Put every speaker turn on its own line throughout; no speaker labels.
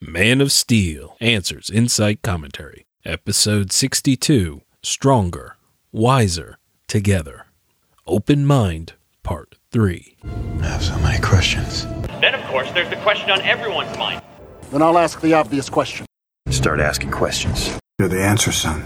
Man of Steel Answers Insight Commentary, Episode 62 Stronger, Wiser, Together. Open Mind, Part 3.
I have so many questions.
Then, of course, there's the question on everyone's mind.
Then I'll ask the obvious question.
Start asking questions.
You're the answer, son.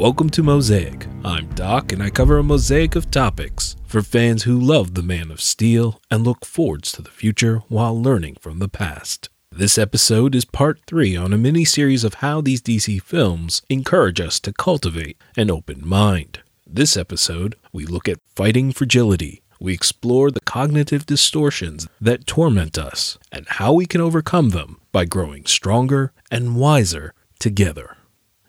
Welcome to Mosaic. I'm Doc, and I cover a mosaic of topics for fans who love the Man of Steel and look forwards to the future while learning from the past. This episode is part three on a mini series of how these DC films encourage us to cultivate an open mind. This episode, we look at fighting fragility. We explore the cognitive distortions that torment us and how we can overcome them by growing stronger and wiser together.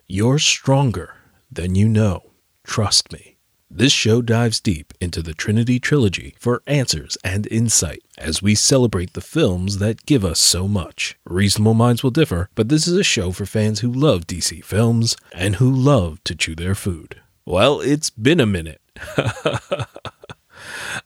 You're stronger than you know. Trust me. This show dives deep into the Trinity trilogy for answers and insight as we celebrate the films that give us so much. Reasonable minds will differ, but this is a show for fans who love DC films and who love to chew their food. Well, it's been a minute.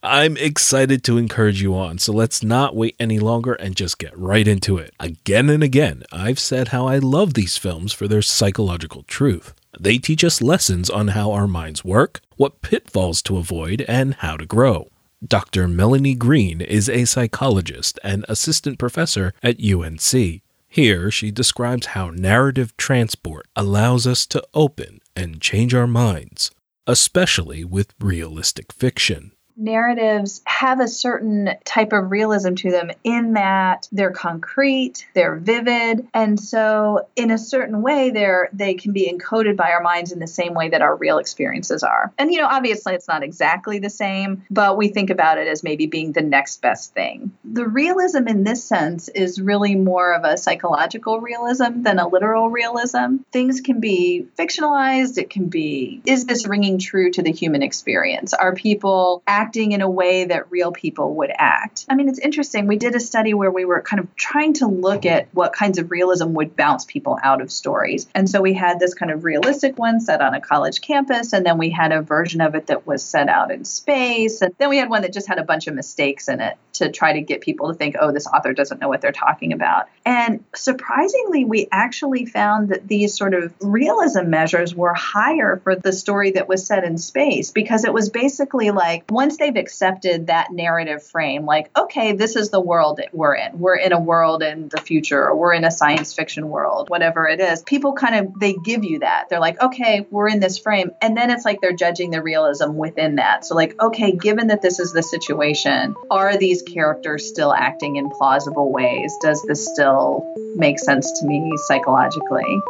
I'm excited to encourage you on, so let's not wait any longer and just get right into it. Again and again, I've said how I love these films for their psychological truth. They teach us lessons on how our minds work, what pitfalls to avoid, and how to grow. Dr. Melanie Green is a psychologist and assistant professor at UNC. Here, she describes how narrative transport allows us to open and change our minds, especially with realistic fiction
narratives have a certain type of realism to them in that they're concrete, they're vivid, and so in a certain way they're they can be encoded by our minds in the same way that our real experiences are. And you know, obviously it's not exactly the same, but we think about it as maybe being the next best thing. The realism in this sense is really more of a psychological realism than a literal realism. Things can be fictionalized, it can be is this ringing true to the human experience? Are people acting in a way that real people would act. I mean, it's interesting. We did a study where we were kind of trying to look at what kinds of realism would bounce people out of stories. And so we had this kind of realistic one set on a college campus, and then we had a version of it that was set out in space. And then we had one that just had a bunch of mistakes in it to try to get people to think, oh, this author doesn't know what they're talking about. And surprisingly, we actually found that these sort of realism measures were higher for the story that was set in space because it was basically like once once they've accepted that narrative frame, like, okay, this is the world that we're in. We're in a world in the future, or we're in a science fiction world, whatever it is. People kind of they give you that. They're like, okay, we're in this frame, and then it's like they're judging the realism within that. So like, okay, given that this is the situation, are these characters still acting in plausible ways? Does this still make sense to me psychologically?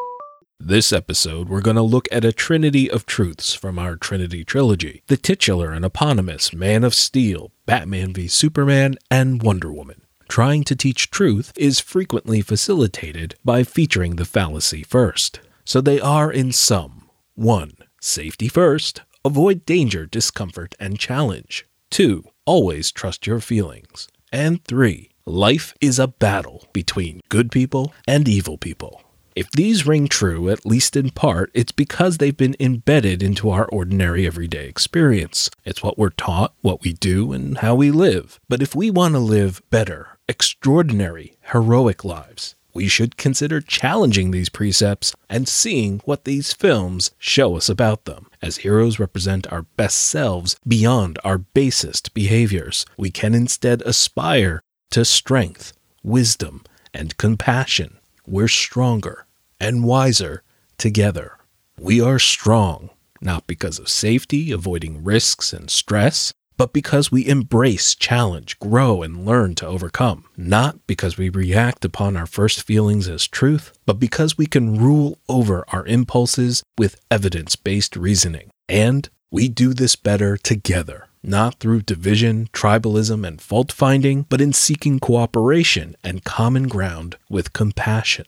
This episode, we're going to look at a trinity of truths from our Trinity trilogy the titular and eponymous Man of Steel, Batman v Superman, and Wonder Woman. Trying to teach truth is frequently facilitated by featuring the fallacy first. So they are in sum 1. Safety first. Avoid danger, discomfort, and challenge. 2. Always trust your feelings. And 3. Life is a battle between good people and evil people. If these ring true, at least in part, it's because they've been embedded into our ordinary everyday experience. It's what we're taught, what we do, and how we live. But if we want to live better, extraordinary, heroic lives, we should consider challenging these precepts and seeing what these films show us about them. As heroes represent our best selves beyond our basest behaviors, we can instead aspire to strength, wisdom, and compassion. We're stronger and wiser together. We are strong, not because of safety, avoiding risks and stress, but because we embrace, challenge, grow, and learn to overcome. Not because we react upon our first feelings as truth, but because we can rule over our impulses with evidence based reasoning. And we do this better together, not through division, tribalism, and fault finding, but in seeking cooperation and common ground with compassion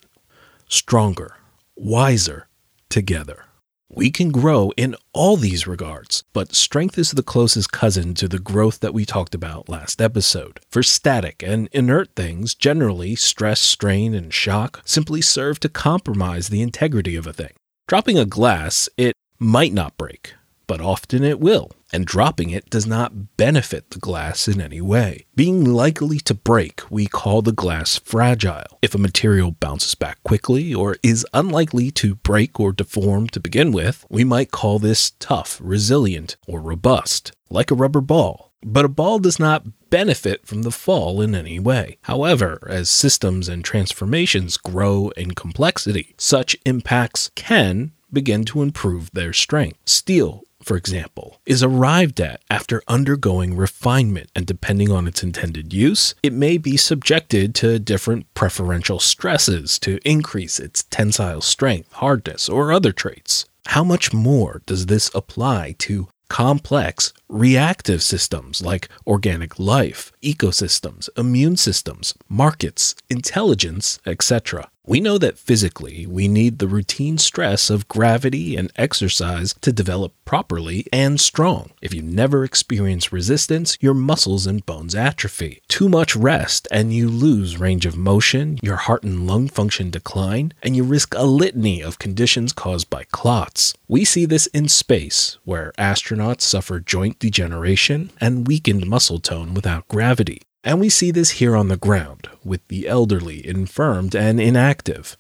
stronger, wiser together. We can grow in all these regards, but strength is the closest cousin to the growth that we talked about last episode. For static and inert things, generally, stress, strain, and shock simply serve to compromise the integrity of a thing. Dropping a glass, it might not break, but often it will and dropping it does not benefit the glass in any way. Being likely to break, we call the glass fragile. If a material bounces back quickly or is unlikely to break or deform to begin with, we might call this tough, resilient, or robust, like a rubber ball. But a ball does not benefit from the fall in any way. However, as systems and transformations grow in complexity, such impacts can begin to improve their strength. Steel for example, is arrived at after undergoing refinement, and depending on its intended use, it may be subjected to different preferential stresses to increase its tensile strength, hardness, or other traits. How much more does this apply to complex reactive systems like organic life, ecosystems, immune systems, markets, intelligence, etc. We know that physically we need the routine stress of gravity and exercise to develop properly and strong. If you never experience resistance, your muscles and bones atrophy. Too much rest and you lose range of motion, your heart and lung function decline, and you risk a litany of conditions caused by clots. We see this in space, where astronauts suffer joint degeneration and weakened muscle tone without gravity. And we see this here on the ground, with the elderly, infirmed, and inactive.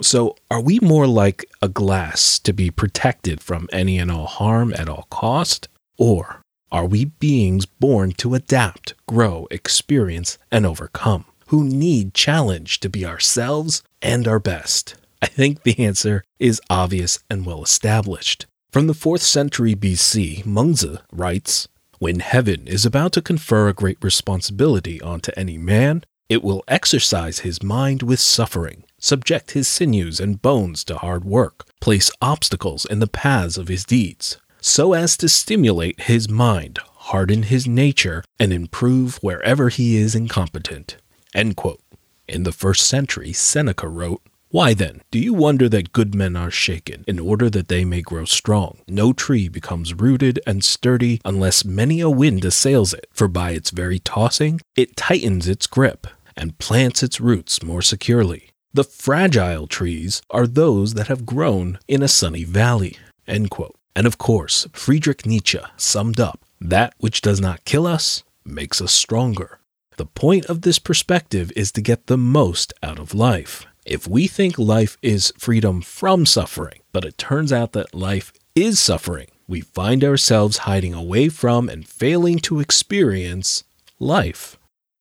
So, are we more like a glass to be protected from any and all harm at all cost? Or are we beings born to adapt, grow, experience, and overcome, who need challenge to be ourselves and our best? I think the answer is obvious and well established. From the 4th century BC, Mengzi writes when heaven is about to confer a great responsibility onto any man, it will exercise his mind with suffering, subject his sinews and bones to hard work, place obstacles in the paths of his deeds, so as to stimulate his mind, harden his nature, and improve wherever he is incompetent. In the first century, Seneca wrote, why then, do you wonder that good men are shaken, in order that they may grow strong? No tree becomes rooted and sturdy unless many a wind assails it, for by its very tossing, it tightens its grip and plants its roots more securely. The fragile trees are those that have grown in a sunny valley. And of course, Friedrich Nietzsche summed up that which does not kill us makes us stronger. The point of this perspective is to get the most out of life. If we think life is freedom from suffering, but it turns out that life is suffering, we find ourselves hiding away from and failing to experience life.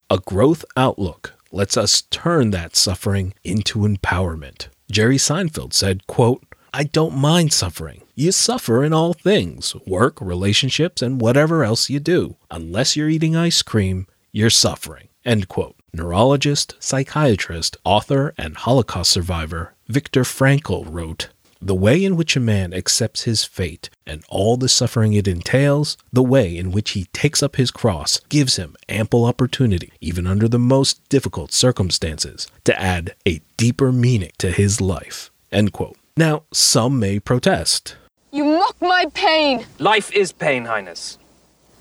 A growth outlook lets us turn that suffering into empowerment. Jerry Seinfeld said, quote, I don't mind suffering. You suffer in all things work, relationships, and whatever else you do. Unless you're eating ice cream, you're suffering. End quote neurologist, psychiatrist, author, and Holocaust survivor Viktor Frankl wrote The way in which a man accepts his fate and all the suffering it entails, the way in which he takes up his cross, gives him ample opportunity, even under the most difficult circumstances, to add a deeper meaning to his life. End quote. Now, some may protest.
You mock my pain!
Life is pain, Highness.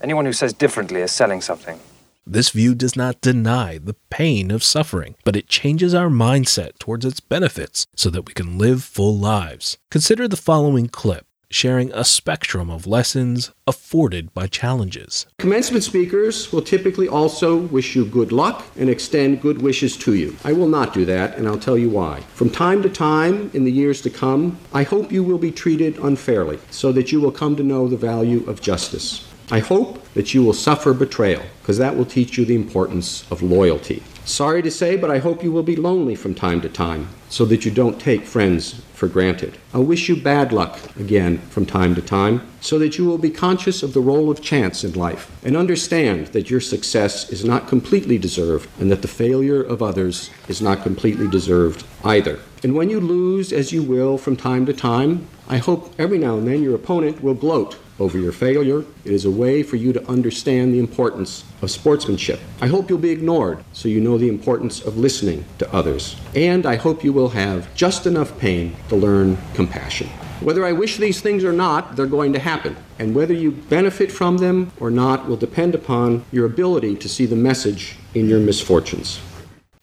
Anyone who says differently is selling something.
This view does not deny the pain of suffering, but it changes our mindset towards its benefits so that we can live full lives. Consider the following clip sharing a spectrum of lessons afforded by challenges.
Commencement speakers will typically also wish you good luck and extend good wishes to you. I will not do that, and I'll tell you why. From time to time in the years to come, I hope you will be treated unfairly so that you will come to know the value of justice. I hope that you will suffer betrayal, because that will teach you the importance of loyalty. Sorry to say, but I hope you will be lonely from time to time, so that you don't take friends for granted. I wish you bad luck again from time to time, so that you will be conscious of the role of chance in life and understand that your success is not completely deserved and that the failure of others is not completely deserved either. And when you lose, as you will from time to time, I hope every now and then your opponent will gloat over your failure. It is a way for you to understand the importance of sportsmanship. I hope you'll be ignored so you know the importance of listening to others. And I hope you will have just enough pain to learn compassion. Whether I wish these things or not, they're going to happen. And whether you benefit from them or not will depend upon your ability to see the message in your misfortunes.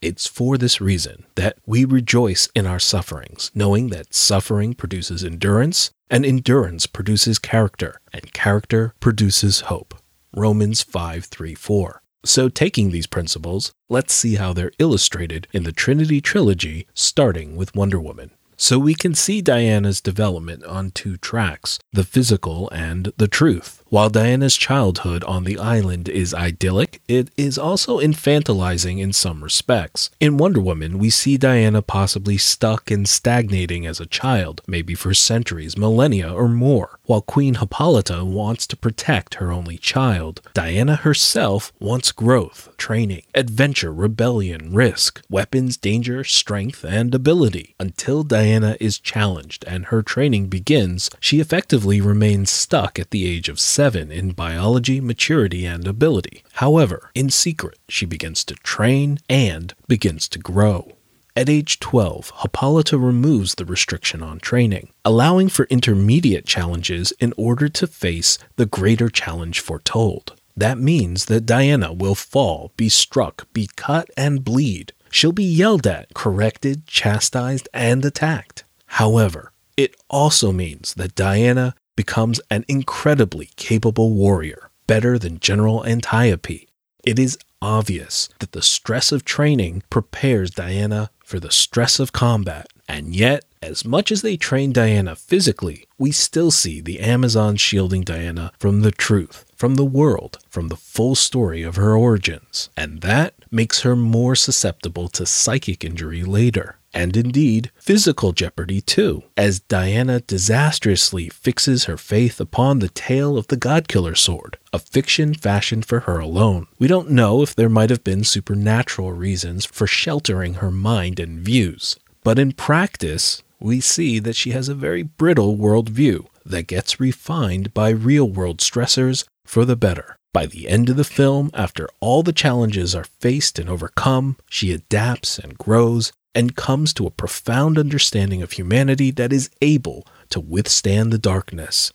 It's for this reason that we rejoice in our sufferings, knowing that suffering produces endurance, and endurance produces character, and character produces hope. Romans 5 3 4. So, taking these principles, let's see how they're illustrated in the Trinity trilogy, starting with Wonder Woman. So we can see Diana's development on two tracks the physical and the truth. While Diana's childhood on the island is idyllic, it is also infantilizing in some respects. In Wonder Woman, we see Diana possibly stuck and stagnating as a child, maybe for centuries, millennia, or more. While Queen Hippolyta wants to protect her only child, Diana herself wants growth, training, adventure, rebellion, risk, weapons, danger, strength, and ability. Until Diana is challenged and her training begins, she effectively remains stuck at the age of seven in biology, maturity, and ability. However, in secret, she begins to train and begins to grow. At age 12, Hippolyta removes the restriction on training, allowing for intermediate challenges in order to face the greater challenge foretold. That means that Diana will fall, be struck, be cut, and bleed. She'll be yelled at, corrected, chastised, and attacked. However, it also means that Diana becomes an incredibly capable warrior, better than General Antiope. It is obvious that the stress of training prepares Diana for the stress of combat, and yet, as much as they train Diana physically, we still see the Amazon shielding Diana from the truth, from the world, from the full story of her origins, and that makes her more susceptible to psychic injury later and indeed physical jeopardy too, as Diana disastrously fixes her faith upon the tale of the Godkiller sword, a fiction fashioned for her alone. We don't know if there might have been supernatural reasons for sheltering her mind and views, but in practice, we see that she has a very brittle worldview that gets refined by real world stressors for the better. By the end of the film, after all the challenges are faced and overcome, she adapts and grows and comes to a profound understanding of humanity that is able to withstand the darkness.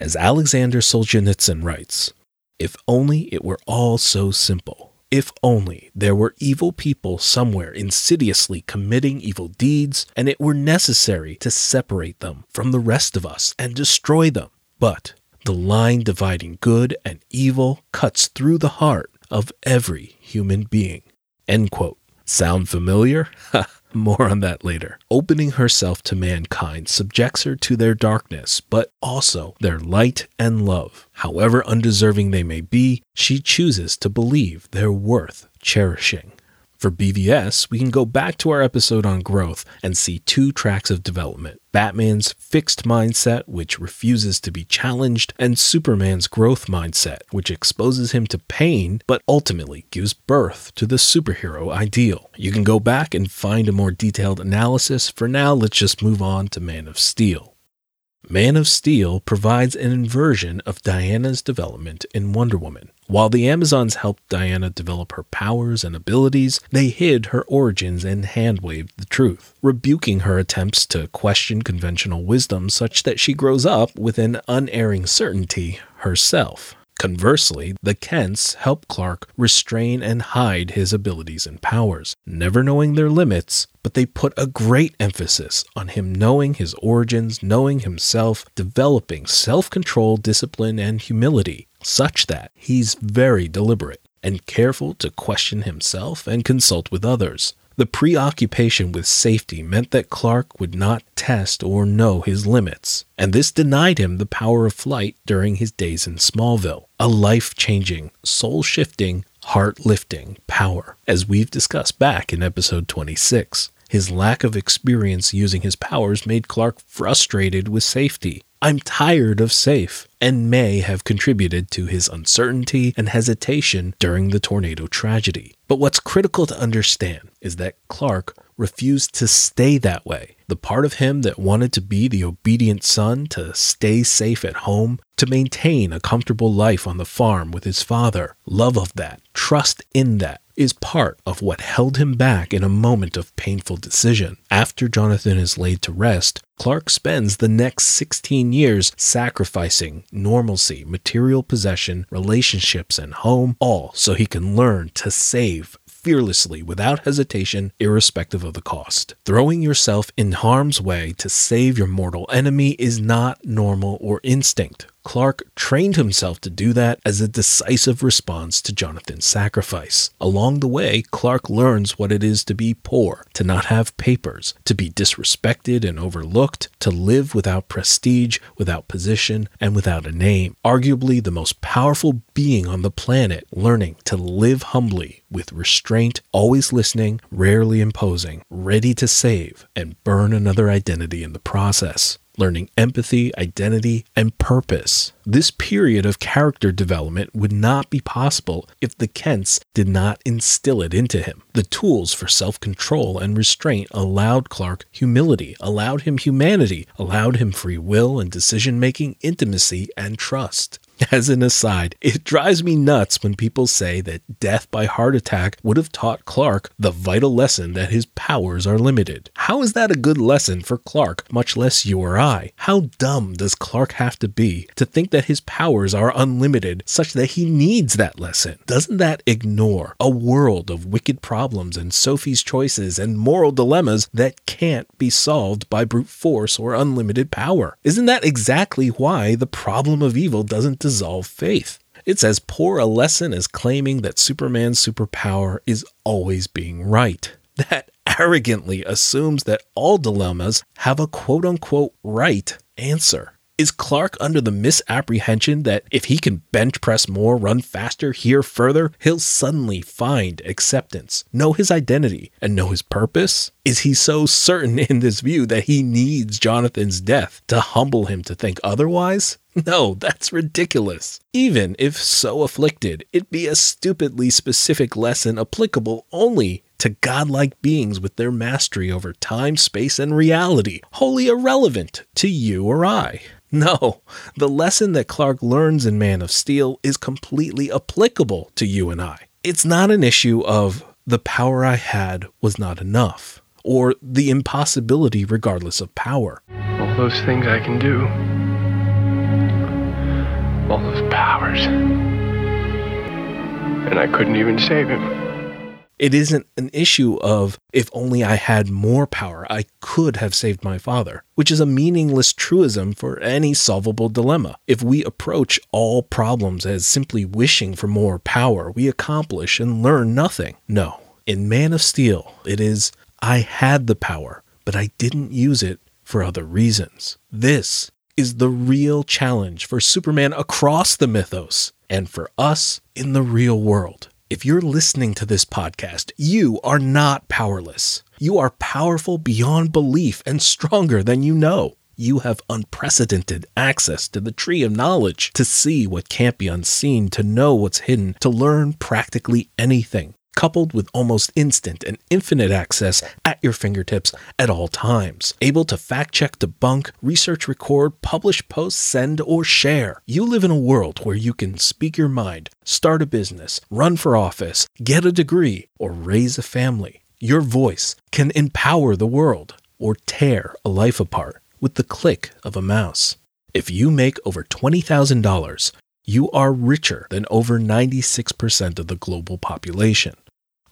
As Alexander Solzhenitsyn writes, if only it were all so simple. If only there were evil people somewhere insidiously committing evil deeds, and it were necessary to separate them from the rest of us and destroy them. But the line dividing good and evil cuts through the heart of every human being. End quote. Sound familiar? More on that later. Opening herself to mankind subjects her to their darkness, but also their light and love. However undeserving they may be, she chooses to believe they're worth cherishing. For BVS, we can go back to our episode on growth and see two tracks of development Batman's fixed mindset, which refuses to be challenged, and Superman's growth mindset, which exposes him to pain but ultimately gives birth to the superhero ideal. You can go back and find a more detailed analysis. For now, let's just move on to Man of Steel. Man of Steel provides an inversion of Diana's development in Wonder Woman. While the Amazons helped Diana develop her powers and abilities, they hid her origins and hand waved the truth, rebuking her attempts to question conventional wisdom such that she grows up with an unerring certainty herself. Conversely, the Kents help Clark restrain and hide his abilities and powers, never knowing their limits, but they put a great emphasis on him knowing his origins, knowing himself, developing self control, discipline, and humility, such that he's very deliberate and careful to question himself and consult with others. The preoccupation with safety meant that Clark would not test or know his limits, and this denied him the power of flight during his days in Smallville, a life changing, soul shifting, heart lifting power, as we've discussed back in episode 26. His lack of experience using his powers made Clark frustrated with safety. I'm tired of safe, and may have contributed to his uncertainty and hesitation during the tornado tragedy. But what's critical to understand is that Clark refused to stay that way. The part of him that wanted to be the obedient son, to stay safe at home, to maintain a comfortable life on the farm with his father, love of that, trust in that, is part of what held him back in a moment of painful decision. After Jonathan is laid to rest, Clark spends the next 16 years sacrificing normalcy, material possession, relationships, and home, all so he can learn to save fearlessly without hesitation, irrespective of the cost. Throwing yourself in harm's way to save your mortal enemy is not normal or instinct. Clark trained himself to do that as a decisive response to Jonathan's sacrifice. Along the way, Clark learns what it is to be poor, to not have papers, to be disrespected and overlooked, to live without prestige, without position, and without a name. Arguably the most powerful being on the planet, learning to live humbly, with restraint, always listening, rarely imposing, ready to save, and burn another identity in the process learning empathy, identity, and purpose. This period of character development would not be possible if the Kents did not instill it into him. The tools for self control and restraint allowed Clark humility, allowed him humanity, allowed him free will and decision making, intimacy, and trust. As an aside, it drives me nuts when people say that death by heart attack would have taught Clark the vital lesson that his powers are limited. How is that a good lesson for Clark, much less you or I? How dumb does Clark have to be to think that his powers are unlimited such that he needs that lesson? Doesn't that ignore a world of wicked problems and Sophie's choices and moral dilemmas that can't be solved by brute force or unlimited power? Isn't that exactly why the problem of evil doesn't dissolve faith. It's as poor a lesson as claiming that Superman's superpower is always being right. That arrogantly assumes that all dilemmas have a quote unquote right answer. Is Clark under the misapprehension that if he can bench press more, run faster, hear further, he'll suddenly find acceptance, know his identity, and know his purpose? Is he so certain in this view that he needs Jonathan's death to humble him to think otherwise? No, that's ridiculous. Even if so afflicted, it'd be a stupidly specific lesson applicable only to godlike beings with their mastery over time, space, and reality, wholly irrelevant to you or I. No, the lesson that Clark learns in Man of Steel is completely applicable to you and I. It's not an issue of the power I had was not enough, or the impossibility regardless of power.
All those things I can do, all those powers, and I couldn't even save him.
It isn't an issue of if only I had more power, I could have saved my father, which is a meaningless truism for any solvable dilemma. If we approach all problems as simply wishing for more power, we accomplish and learn nothing. No. In Man of Steel, it is I had the power, but I didn't use it for other reasons. This is the real challenge for Superman across the mythos and for us in the real world. If you're listening to this podcast, you are not powerless. You are powerful beyond belief and stronger than you know. You have unprecedented access to the tree of knowledge to see what can't be unseen, to know what's hidden, to learn practically anything coupled with almost instant and infinite access at your fingertips at all times. Able to fact check, debunk, research, record, publish, post, send, or share. You live in a world where you can speak your mind, start a business, run for office, get a degree, or raise a family. Your voice can empower the world or tear a life apart with the click of a mouse. If you make over $20,000, you are richer than over 96% of the global population.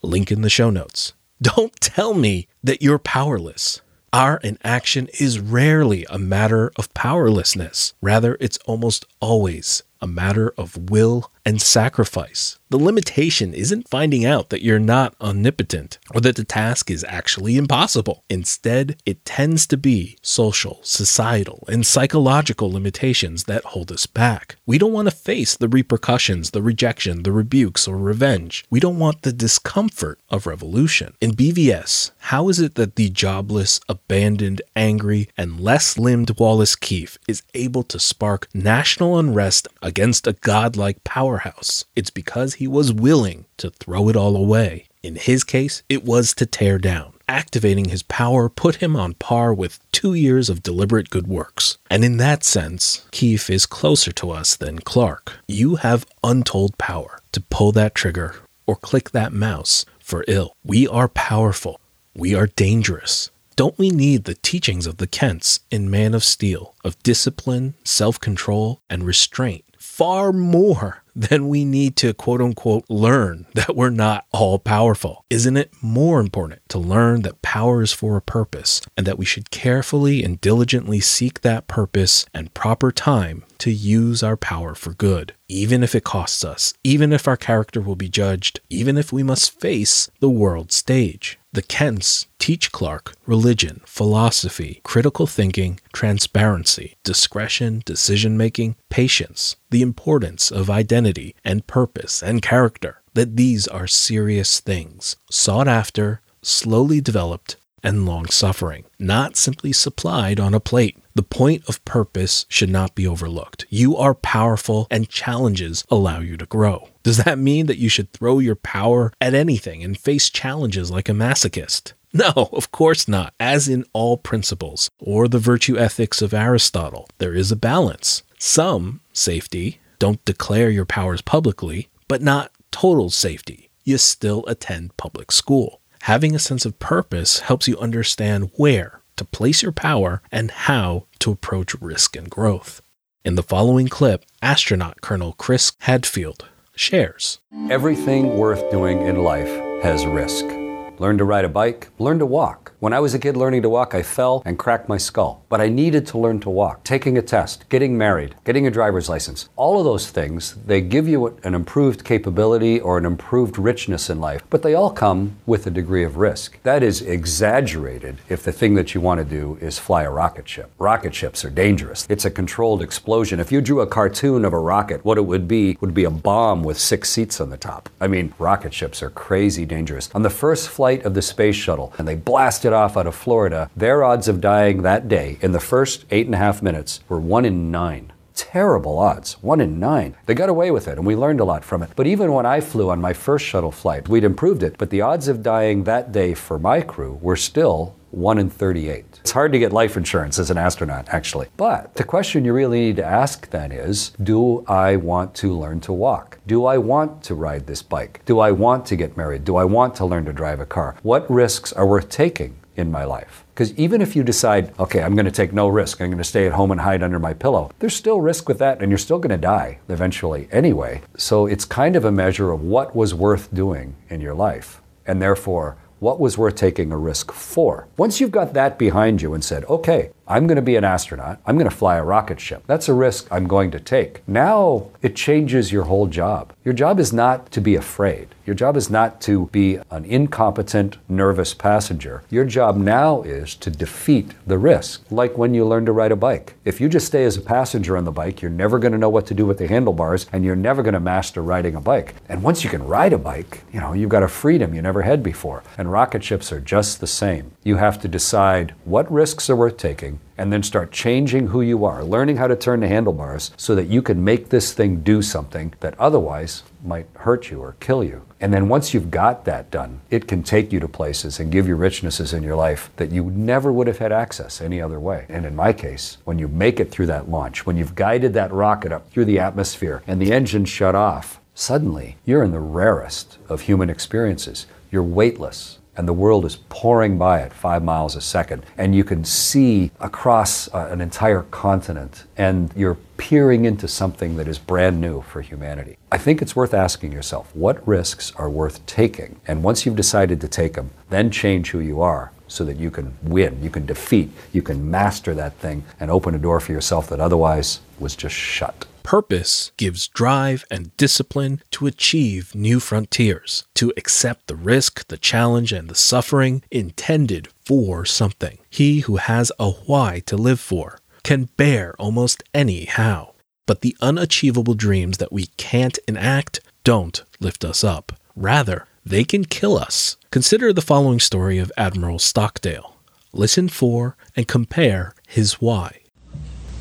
Link in the show notes. Don't tell me that you're powerless. Our inaction is rarely a matter of powerlessness. Rather, it's almost always a matter of will and sacrifice. The limitation isn't finding out that you're not omnipotent or that the task is actually impossible. Instead, it tends to be social, societal, and psychological limitations that hold us back. We don't want to face the repercussions, the rejection, the rebukes, or revenge. We don't want the discomfort of revolution. In BVS, how is it that the jobless, abandoned, angry, and less limbed Wallace Keefe is able to spark national unrest against a godlike powerhouse? It's because he was willing to throw it all away. In his case, it was to tear down. Activating his power put him on par with two years of deliberate good works. And in that sense, Keefe is closer to us than Clark. You have untold power to pull that trigger or click that mouse for ill. We are powerful. We are dangerous. Don't we need the teachings of the Kents in Man of Steel of discipline, self control, and restraint far more than we need to quote unquote learn that we're not all powerful. Isn't it more important to learn that power is for a purpose and that we should carefully and diligently seek that purpose and proper time to use our power for good, even if it costs us, even if our character will be judged, even if we must face the world stage? The Kents teach Clark religion, philosophy, critical thinking, transparency, discretion, decision making, patience, the importance of identity and purpose and character, that these are serious things, sought after, slowly developed, and long suffering, not simply supplied on a plate. The point of purpose should not be overlooked. You are powerful and challenges allow you to grow. Does that mean that you should throw your power at anything and face challenges like a masochist? No, of course not. As in all principles, or the virtue ethics of Aristotle, there is a balance. Some safety, don't declare your powers publicly, but not total safety. You still attend public school. Having a sense of purpose helps you understand where to place your power and how to approach risk and growth. In the following clip, astronaut Colonel Chris Hadfield shares
Everything worth doing in life has risk. Learn to ride a bike, learn to walk. When I was a kid learning to walk, I fell and cracked my skull. But I needed to learn to walk. Taking a test, getting married, getting a driver's license, all of those things, they give you an improved capability or an improved richness in life, but they all come with a degree of risk. That is exaggerated if the thing that you want to do is fly a rocket ship. Rocket ships are dangerous. It's a controlled explosion. If you drew a cartoon of a rocket, what it would be would be a bomb with six seats on the top. I mean, rocket ships are crazy dangerous. On the first flight of the space shuttle, and they blasted off out of Florida, their odds of dying that day in the first eight and a half minutes were one in nine. Terrible odds, one in nine. They got away with it, and we learned a lot from it. But even when I flew on my first shuttle flight, we'd improved it, but the odds of dying that day for my crew were still 1 in 38. It's hard to get life insurance as an astronaut, actually. But the question you really need to ask then is Do I want to learn to walk? Do I want to ride this bike? Do I want to get married? Do I want to learn to drive a car? What risks are worth taking in my life? Because even if you decide, okay, I'm going to take no risk, I'm going to stay at home and hide under my pillow, there's still risk with that, and you're still going to die eventually anyway. So it's kind of a measure of what was worth doing in your life. And therefore, what was worth taking a risk for? Once you've got that behind you and said, okay, I'm going to be an astronaut, I'm going to fly a rocket ship, that's a risk I'm going to take. Now it changes your whole job. Your job is not to be afraid. Your job is not to be an incompetent, nervous passenger. Your job now is to defeat the risk, like when you learn to ride a bike. If you just stay as a passenger on the bike, you're never going to know what to do with the handlebars and you're never going to master riding a bike. And once you can ride a bike, you know, you've got a freedom you never had before. And rocket ships are just the same. You have to decide what risks are worth taking and then start changing who you are, learning how to turn the handlebars so that you can make this thing do something that otherwise might hurt you or kill you. And then once you've got that done, it can take you to places and give you richnesses in your life that you never would have had access any other way. And in my case, when you make it through that launch, when you've guided that rocket up through the atmosphere and the engine shut off, suddenly you're in the rarest of human experiences. You're weightless and the world is pouring by at five miles a second, and you can see across uh, an entire continent, and you're peering into something that is brand new for humanity. I think it's worth asking yourself what risks are worth taking, and once you've decided to take them, then change who you are so that you can win, you can defeat, you can master that thing, and open a door for yourself that otherwise was just shut.
Purpose gives drive and discipline to achieve new frontiers, to accept the risk, the challenge, and the suffering intended for something. He who has a why to live for can bear almost any how. But the unachievable dreams that we can't enact don't lift us up. Rather, they can kill us. Consider the following story of Admiral Stockdale. Listen for and compare his why.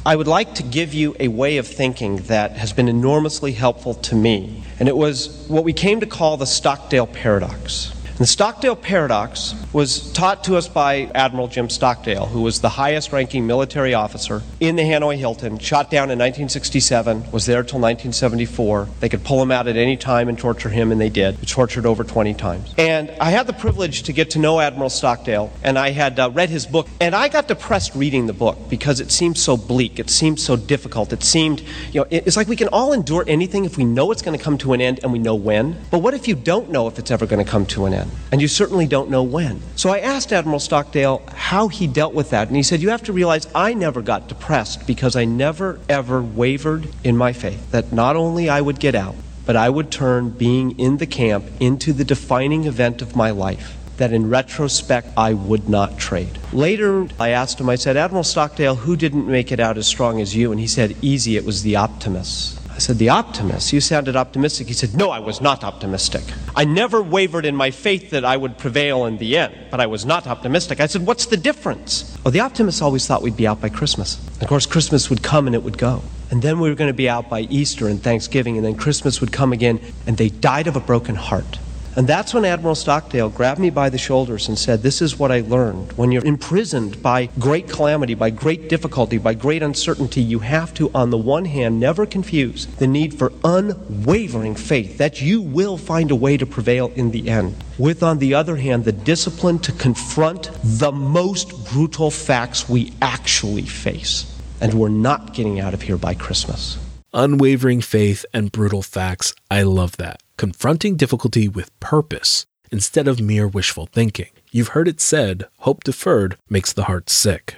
I would like to give you a way of thinking that has been enormously helpful to me, and it was what we came to call the Stockdale paradox. And the Stockdale paradox was taught to us by Admiral Jim Stockdale, who was the highest ranking military officer in the Hanoi Hilton, shot down in 1967, was there till 1974. They could pull him out at any time and torture him, and they did. He tortured over 20 times. And I had the privilege to get to know Admiral Stockdale, and I had uh, read his book, and I got depressed reading the book because it seemed so bleak, it seemed so difficult, it seemed, you know, it's like we can all endure anything if we know it's going to come to an end and we know when. But what if you don't know if it's ever going to come to an end? And you certainly don't know when. So I asked Admiral Stockdale how he dealt with that, and he said, You have to realize I never got depressed because I never, ever wavered in my faith that not only I would get out, but I would turn being in the camp into the defining event of my life that in retrospect I would not trade. Later, I asked him, I said, Admiral Stockdale, who didn't make it out as strong as you? And he said, Easy, it was the optimists. I said, The optimist? You sounded optimistic. He said, No, I was not optimistic. I never wavered in my faith that I would prevail in the end, but I was not optimistic. I said, What's the difference? Oh, the optimists always thought we'd be out by Christmas. Of course, Christmas would come and it would go. And then we were going to be out by Easter and Thanksgiving, and then Christmas would come again, and they died of a broken heart. And that's when Admiral Stockdale grabbed me by the shoulders and said, This is what I learned. When you're imprisoned by great calamity, by great difficulty, by great uncertainty, you have to, on the one hand, never confuse the need for unwavering faith that you will find a way to prevail in the end, with, on the other hand, the discipline to confront the most brutal facts we actually face. And we're not getting out of here by Christmas.
Unwavering faith and brutal facts. I love that. Confronting difficulty with purpose instead of mere wishful thinking. You've heard it said, hope deferred makes the heart sick.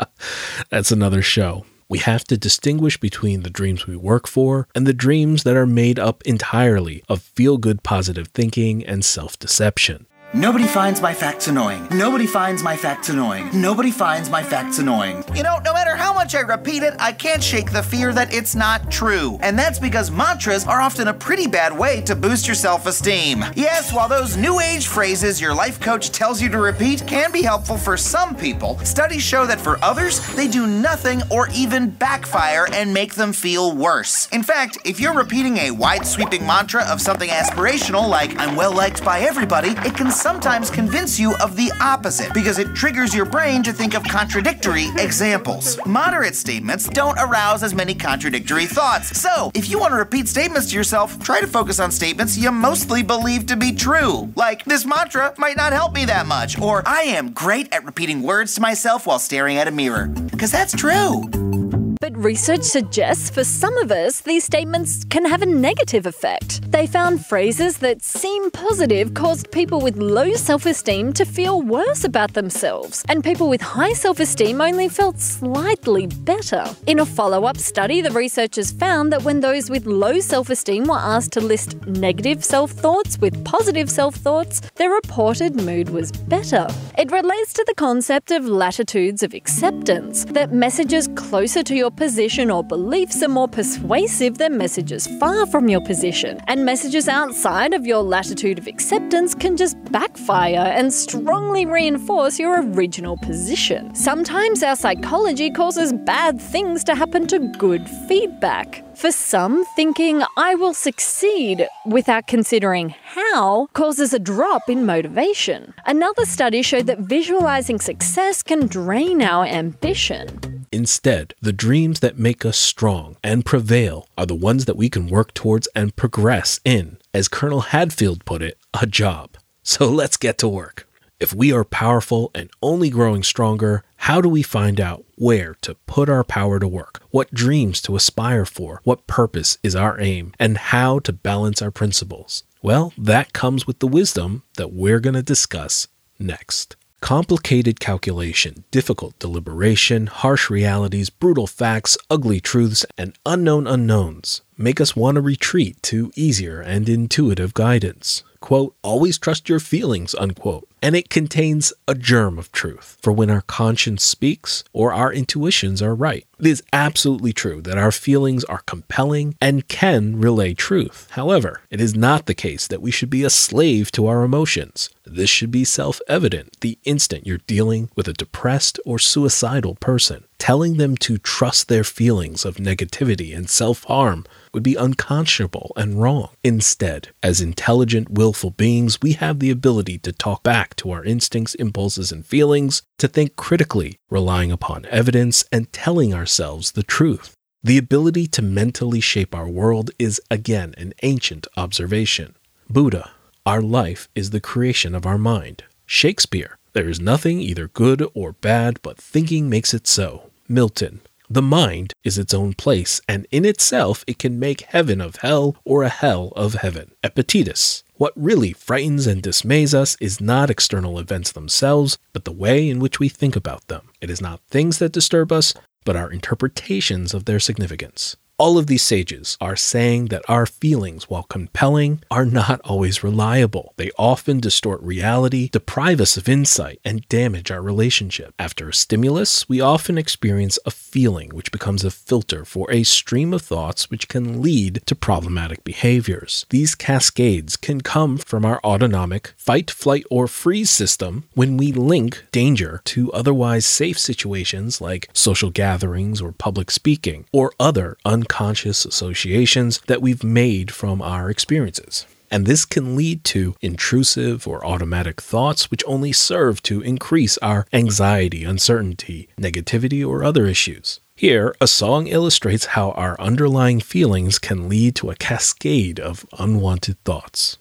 That's another show. We have to distinguish between the dreams we work for and the dreams that are made up entirely of feel good positive thinking and self deception.
Nobody finds my facts annoying. Nobody finds my facts annoying. Nobody finds my facts annoying. You know, no matter how much I repeat it, I can't shake the fear that it's not true. And that's because mantras are often a pretty bad way to boost your self esteem. Yes, while those new age phrases your life coach tells you to repeat can be helpful for some people, studies show that for others, they do nothing or even backfire and make them feel worse. In fact, if you're repeating a wide sweeping mantra of something aspirational like, I'm well liked by everybody, it can sometimes convince you of the opposite because it triggers your brain to think of contradictory examples. Moderate statements don't arouse as many contradictory thoughts. So, if you want to repeat statements to yourself, try to focus on statements you mostly believe to be true. Like, this mantra might not help me that much, or I am great at repeating words to myself while staring at a mirror. Because that's true.
But research suggests for some of us, these statements can have a negative effect. They found phrases that seem positive caused people with low self esteem to feel worse about themselves, and people with high self esteem only felt slightly better. In a follow up study, the researchers found that when those with low self esteem were asked to list negative self thoughts with positive self thoughts, their reported mood was better. It relates to the concept of latitudes of acceptance, that messages closer to your position or beliefs are more persuasive than messages far from your position, and messages outside of your latitude of acceptance can just backfire and strongly reinforce your original position. Sometimes our psychology causes bad things to happen to good feedback. For some, thinking I will succeed without considering how causes a drop in motivation. Another study showed that visualizing success can drain our ambition.
Instead, the dreams that make us strong and prevail are the ones that we can work towards and progress in, as Colonel Hadfield put it, a job. So let's get to work. If we are powerful and only growing stronger, how do we find out where to put our power to work? What dreams to aspire for? What purpose is our aim? And how to balance our principles? Well, that comes with the wisdom that we're going to discuss next. Complicated calculation, difficult deliberation, harsh realities, brutal facts, ugly truths, and unknown unknowns make us want to retreat to easier and intuitive guidance. Quote, always trust your feelings, unquote. And it contains a germ of truth for when our conscience speaks or our intuitions are right. It is absolutely true that our feelings are compelling and can relay truth. However, it is not the case that we should be a slave to our emotions. This should be self evident the instant you're dealing with a depressed or suicidal person. Telling them to trust their feelings of negativity and self harm would be unconscionable and wrong. Instead, as intelligent, willful beings, we have the ability to talk back to our instincts, impulses, and feelings, to think critically, relying upon evidence, and telling ourselves the truth. The ability to mentally shape our world is again an ancient observation. Buddha, our life is the creation of our mind. Shakespeare, there is nothing either good or bad, but thinking makes it so. Milton, the mind is its own place, and in itself it can make heaven of hell or a hell of heaven. Epictetus, what really frightens and dismays us is not external events themselves, but the way in which we think about them. It is not things that disturb us, but our interpretations of their significance. All of these sages are saying that our feelings, while compelling, are not always reliable. They often distort reality, deprive us of insight, and damage our relationship. After a stimulus, we often experience a feeling which becomes a filter for a stream of thoughts which can lead to problematic behaviors. These cascades can come from our autonomic fight, flight, or freeze system when we link danger to otherwise safe situations like social gatherings or public speaking, or other un unconscious associations that we've made from our experiences. And this can lead to intrusive or automatic thoughts, which only serve to increase our anxiety, uncertainty, negativity, or other issues. Here, a song illustrates how our underlying feelings can lead to a cascade of unwanted thoughts.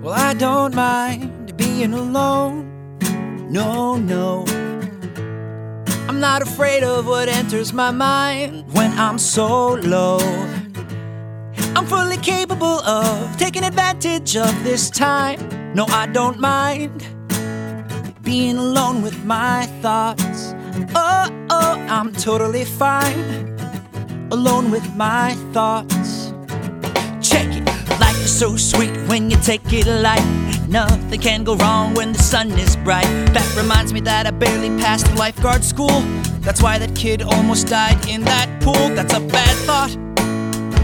Well, I don't mind being alone no, no. I'm not afraid of what enters my mind when I'm so low. I'm fully capable of taking advantage of this time. No, I don't mind being alone with my thoughts. Oh, oh, I'm totally fine alone with my thoughts. Check it. Life is so sweet when you take it light. Nothing can go wrong when the sun is bright. That reminds me that I barely passed lifeguard school. That's why that kid almost died in that pool. That's a bad thought.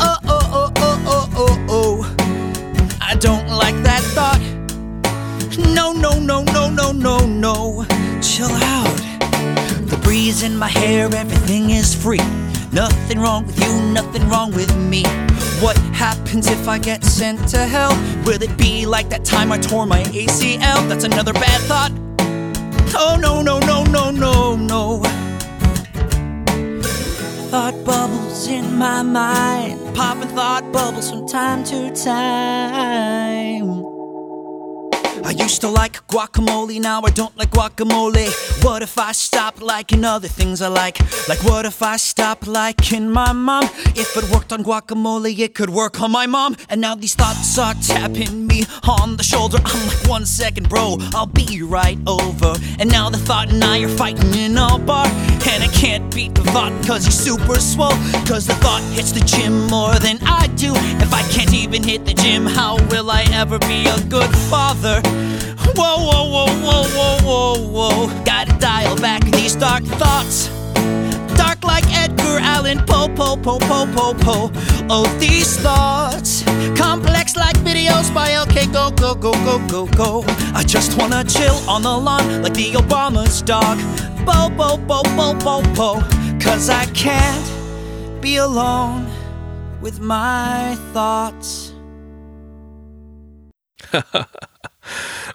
Oh, oh, oh, oh, oh, oh, oh. I don't like that thought. No, no, no, no, no, no, no. Chill out. The breeze in my hair, everything is free. Nothing wrong with you, nothing wrong with me. What happens if I get sent to hell? Will it be like that time I tore my ACL? That's another bad thought. Oh no, no, no, no, no, no. Thought bubbles in my mind, popping thought bubbles from time to time. I used to like guacamole, now I don't like guacamole. What if I stopped liking other things I like? Like, what if I stopped liking my mom? If it worked on guacamole, it could work on my mom. And now these thoughts are tapping me on the shoulder. I'm like, one second, bro, I'll be right over. And now the thought and I are fighting in a bar. And I can't beat the thought cause he's super swole. Cause the thought hits the gym more than I do. If I can't even hit the gym, how will I ever be a good father? Whoa, whoa, whoa, whoa, whoa, whoa, whoa. Gotta dial back these dark thoughts. Dark like Edgar Allan Poe, Poe, Poe, Poe, Poe, Poe. Oh, these thoughts. Complex like videos by OK. Go, go, go, go, go, go. I just wanna chill on the lawn like the Obama's dog. Bo, bo, bo, bo, bo, bo. Cause I can't be alone with my thoughts.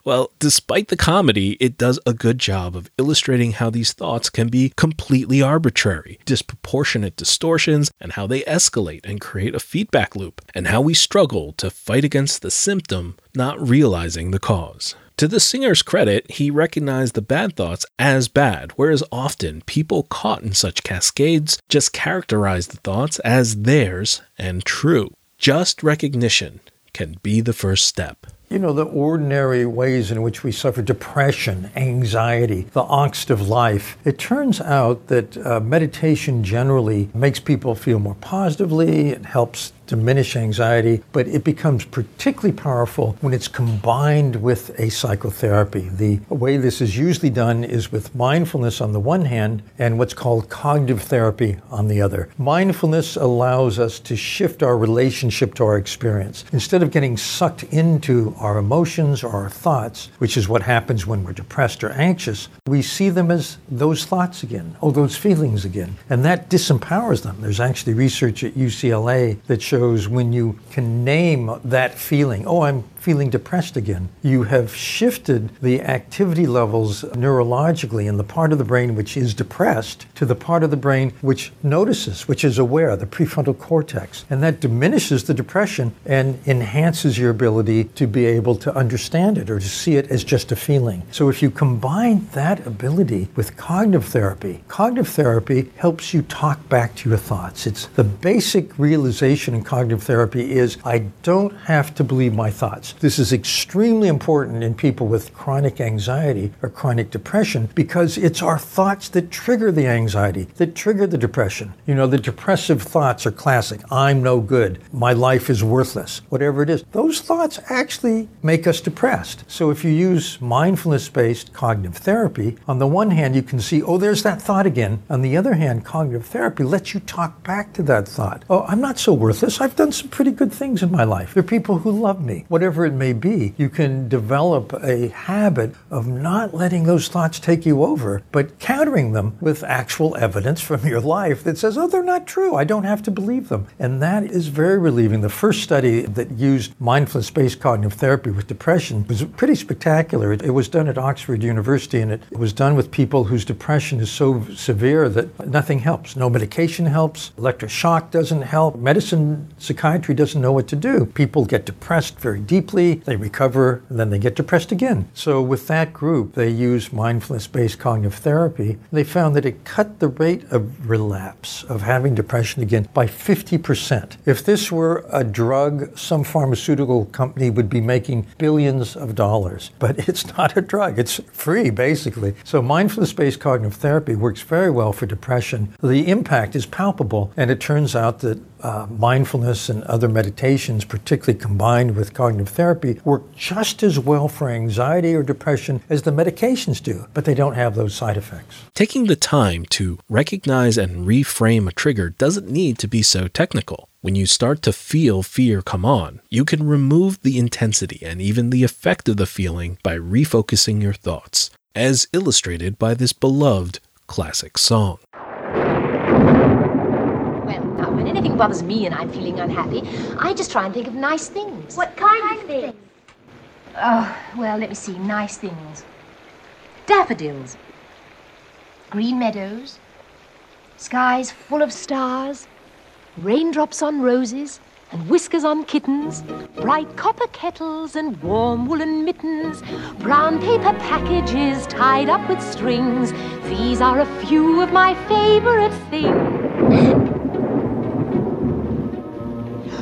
Well, despite the comedy, it does a good job of illustrating how these thoughts can be completely arbitrary, disproportionate distortions, and how they escalate and create a feedback loop, and how we struggle to fight against the symptom, not realizing the cause. To the singer's credit, he recognized the bad thoughts as bad, whereas often people caught in such cascades just characterize the thoughts as theirs and true. Just recognition can be the first step.
You know, the ordinary ways in which we suffer depression, anxiety, the angst of life. It turns out that uh, meditation generally makes people feel more positively. It helps diminish anxiety, but it becomes particularly powerful when it's combined with a psychotherapy. The way this is usually done is with mindfulness on the one hand and what's called cognitive therapy on the other. Mindfulness allows us to shift our relationship to our experience. Instead of getting sucked into our emotions or our thoughts, which is what happens when we're depressed or anxious, we see them as those thoughts again, oh, those feelings again. And that disempowers them. There's actually research at UCLA that shows when you can name that feeling, oh, I'm feeling depressed again. You have shifted the activity levels neurologically in the part of the brain which is depressed to the part of the brain which notices, which is aware, the prefrontal cortex. And that diminishes the depression and enhances your ability to be able to understand it or to see it as just a feeling. So if you combine that ability with cognitive therapy, cognitive therapy helps you talk back to your thoughts. It's the basic realization in cognitive therapy is I don't have to believe my thoughts. This is extremely important in people with chronic anxiety or chronic depression because it's our thoughts that trigger the anxiety, that trigger the depression. You know, the depressive thoughts are classic. I'm no good. My life is worthless. Whatever it is. Those thoughts actually make us depressed. So if you use mindfulness based cognitive therapy, on the one hand, you can see, oh, there's that thought again. On the other hand, cognitive therapy lets you talk back to that thought. Oh, I'm not so worthless. I've done some pretty good things in my life. There are people who love me. Whatever it may be, you can develop a habit of not letting those thoughts take you over, but countering them with actual evidence from your life that says, oh, they're not true. I don't have to believe them. And that is very relieving. The first study that used mindfulness based cognitive therapy with depression was pretty spectacular. It, was done at Oxford University and it, was done with people whose depression is so severe that nothing helps. No medication helps, electroshock doesn't help, medicine, psychiatry doesn't know what to do. People get depressed very deeply deeply, they recover, and then they get depressed again. So, with that group, they used mindfulness based cognitive therapy. They found that it cut the rate of relapse, of having depression again, by 50%. If this were a drug, some pharmaceutical company would be making billions of dollars. But it's not a drug, it's free, basically. So, mindfulness based cognitive therapy works very well for depression. The impact is palpable, and it turns out that uh, mindfulness and other meditations, particularly combined with cognitive therapy, work just as well for anxiety or depression as the medications do, but they don't have those side effects.
Taking the time to recognize and reframe a trigger doesn't need to be so technical. When you start to feel fear come on, you can remove the intensity and even the effect of the feeling by refocusing your thoughts, as illustrated by this beloved classic song.
Anything bothers me and I'm feeling unhappy, I just try and think of nice things.
What kind of things?
Oh, well, let me see. Nice things. Daffodils. Green meadows. Skies full of stars. Raindrops on roses and whiskers on kittens, bright copper kettles and warm woolen mittens, brown paper packages tied up with strings. These are a few of my favorite things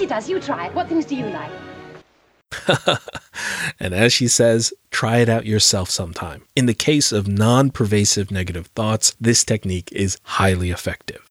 work?
Of course it does. You try it. What things do you like?
and as she says, try it out yourself sometime. In the case of non pervasive negative thoughts, this technique is highly effective.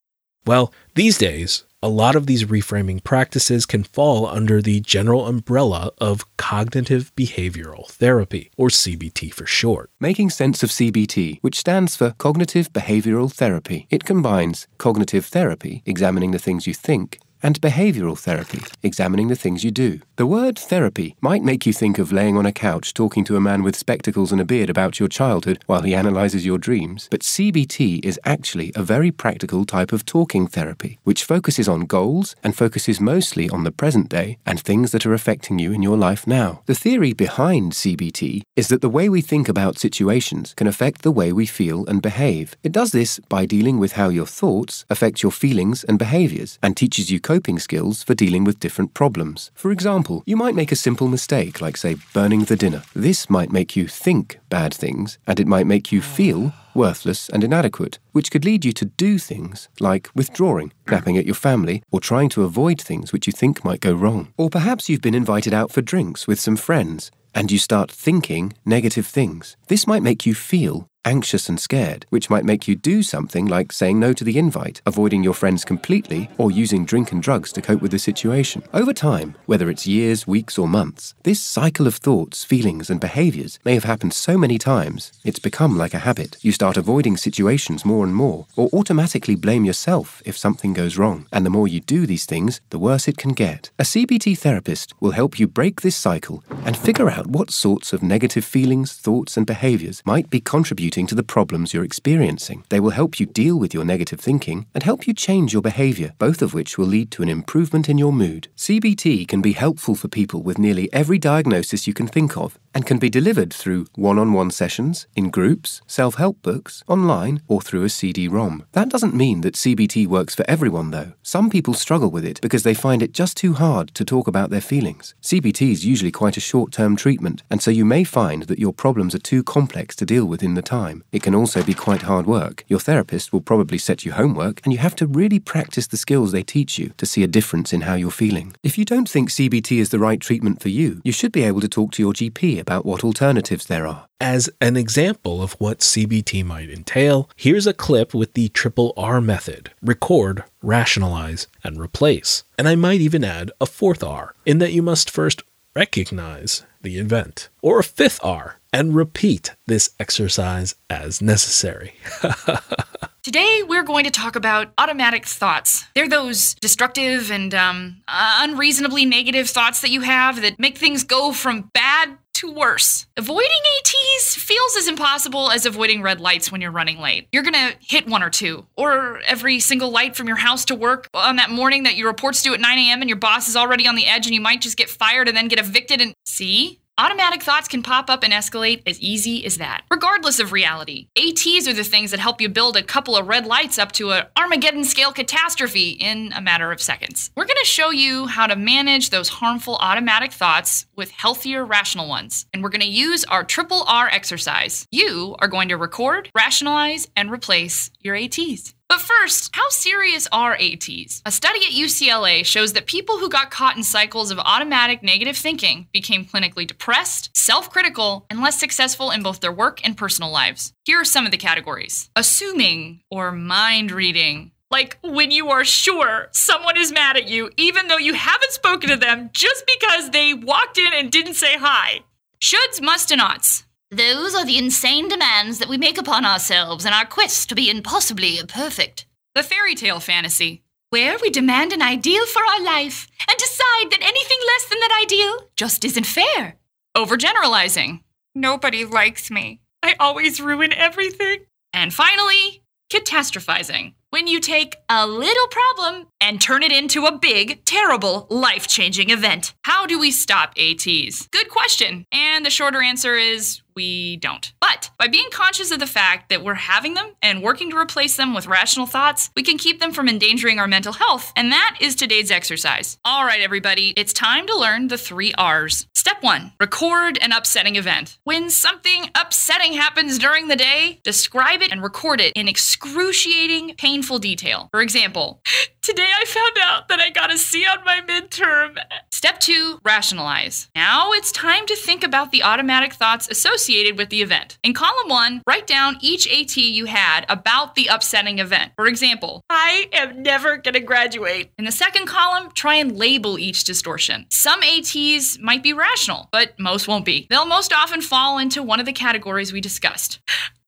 Well, these days, a lot of these reframing practices can fall under the general umbrella of cognitive behavioral therapy, or CBT for short.
Making sense of CBT, which stands for Cognitive Behavioral Therapy. It combines cognitive therapy, examining the things you think, and behavioral therapy, examining the things you do. The word therapy might make you think of laying on a couch talking to a man with spectacles and a beard about your childhood while he analyzes your dreams, but CBT is actually a very practical type of talking therapy, which focuses on goals and focuses mostly on the present day and things that are affecting you in your life now. The theory behind CBT is that the way we think about situations can affect the way we feel and behave. It does this by dealing with how your thoughts affect your feelings and behaviors and teaches you coping skills for dealing with different problems. For example, you might make a simple mistake, like, say, burning the dinner. This might make you think bad things, and it might make you feel worthless and inadequate, which could lead you to do things like withdrawing, napping at your family, or trying to avoid things which you think might go wrong. Or perhaps you've been invited out for drinks with some friends and you start thinking negative things. This might make you feel anxious and scared, which might make you do something like saying no to the invite, avoiding your friends completely, or using drink and drugs to cope with the situation. Over time, whether it's years, weeks, or months, this cycle of thoughts, feelings, and behaviors may have happened so many times it's become like a habit. You start avoiding situations more and more, or automatically blame yourself if something goes wrong. And the more you do these things, the worse it can get. A CBT therapist will help you break this cycle and figure out what sorts of negative feelings, thoughts, and behaviors might be contributing to the problems you're experiencing. They will help you deal with your negative thinking and help you change your behavior, both of which will lead to an improvement in your mood. CBT can be helpful for people with nearly every diagnosis you can think of and can be delivered through one on one sessions, in groups, self help books, online, or through a CD ROM. That doesn't mean that CBT works for everyone, though. Some people struggle with it because they find it just too hard to talk about their feelings. CBT is usually quite a short term treatment, and so you may find that your problems are too complex to deal with in the time. It can also be quite hard work. Your therapist will probably set you homework, and you have to really practice the skills they teach you to see a difference in how you're feeling. If you don't think CBT is the right treatment for you, you should be able to talk to your GP about what alternatives there are.
As an example of what CBT might entail, here's a clip with the triple R method record, rationalize, and replace. And I might even add a fourth R, in that you must first recognize the event, or a fifth R, and repeat this exercise as necessary.
Today, we're going to talk about automatic thoughts. They're those destructive and um, unreasonably negative thoughts that you have that make things go from bad to worse. Avoiding ATs feels as impossible as avoiding red lights when you're running late. You're gonna hit one or two, or every single light from your house to work on that morning that your report's due at 9 a.m. and your boss is already on the edge and you might just get fired and then get evicted and see? Automatic thoughts can pop up and escalate as easy as that, regardless of reality. ATs are the things that help you build a couple of red lights up to an Armageddon scale catastrophe in a matter of seconds. We're going to show you how to manage those harmful automatic thoughts with healthier rational ones. And we're going to use our triple R exercise. You are going to record, rationalize, and replace your ATs. But first, how serious are ATs? A study at UCLA shows that people who got caught in cycles of automatic negative thinking became clinically depressed, self critical, and less successful in both their work and personal lives. Here are some of the categories assuming or mind reading. Like when you are sure someone is mad at you, even though you haven't spoken to them just because they walked in and didn't say hi. Shoulds, must, and oughts. Those are the insane demands that we make upon ourselves in our quest to be impossibly perfect. The fairy tale fantasy, where we demand an ideal for our life and decide that anything less than that ideal just isn't fair. Overgeneralizing. Nobody likes me. I always ruin everything. And finally, catastrophizing. When you take a little problem and turn it into a big, terrible, life changing event. How do we stop ATs? Good question. And the shorter answer is we don't. But by being conscious of the fact that we're having them and working to replace them with rational thoughts, we can keep them from endangering our mental health. And that is today's exercise. All right, everybody, it's time to learn the three R's. Step one record an upsetting event. When something upsetting happens during the day, describe it and record it in excruciating, painful detail. For example, Today I found out that I got a C on my midterm. Step two, rationalize. Now it's time to think about the automatic thoughts associated with the event. In column one, write down each AT you had about the upsetting event. For example, I am never gonna graduate. In the second column, try and label each distortion. Some ATs might be rational, but most won't be. They'll most often fall into one of the categories we discussed.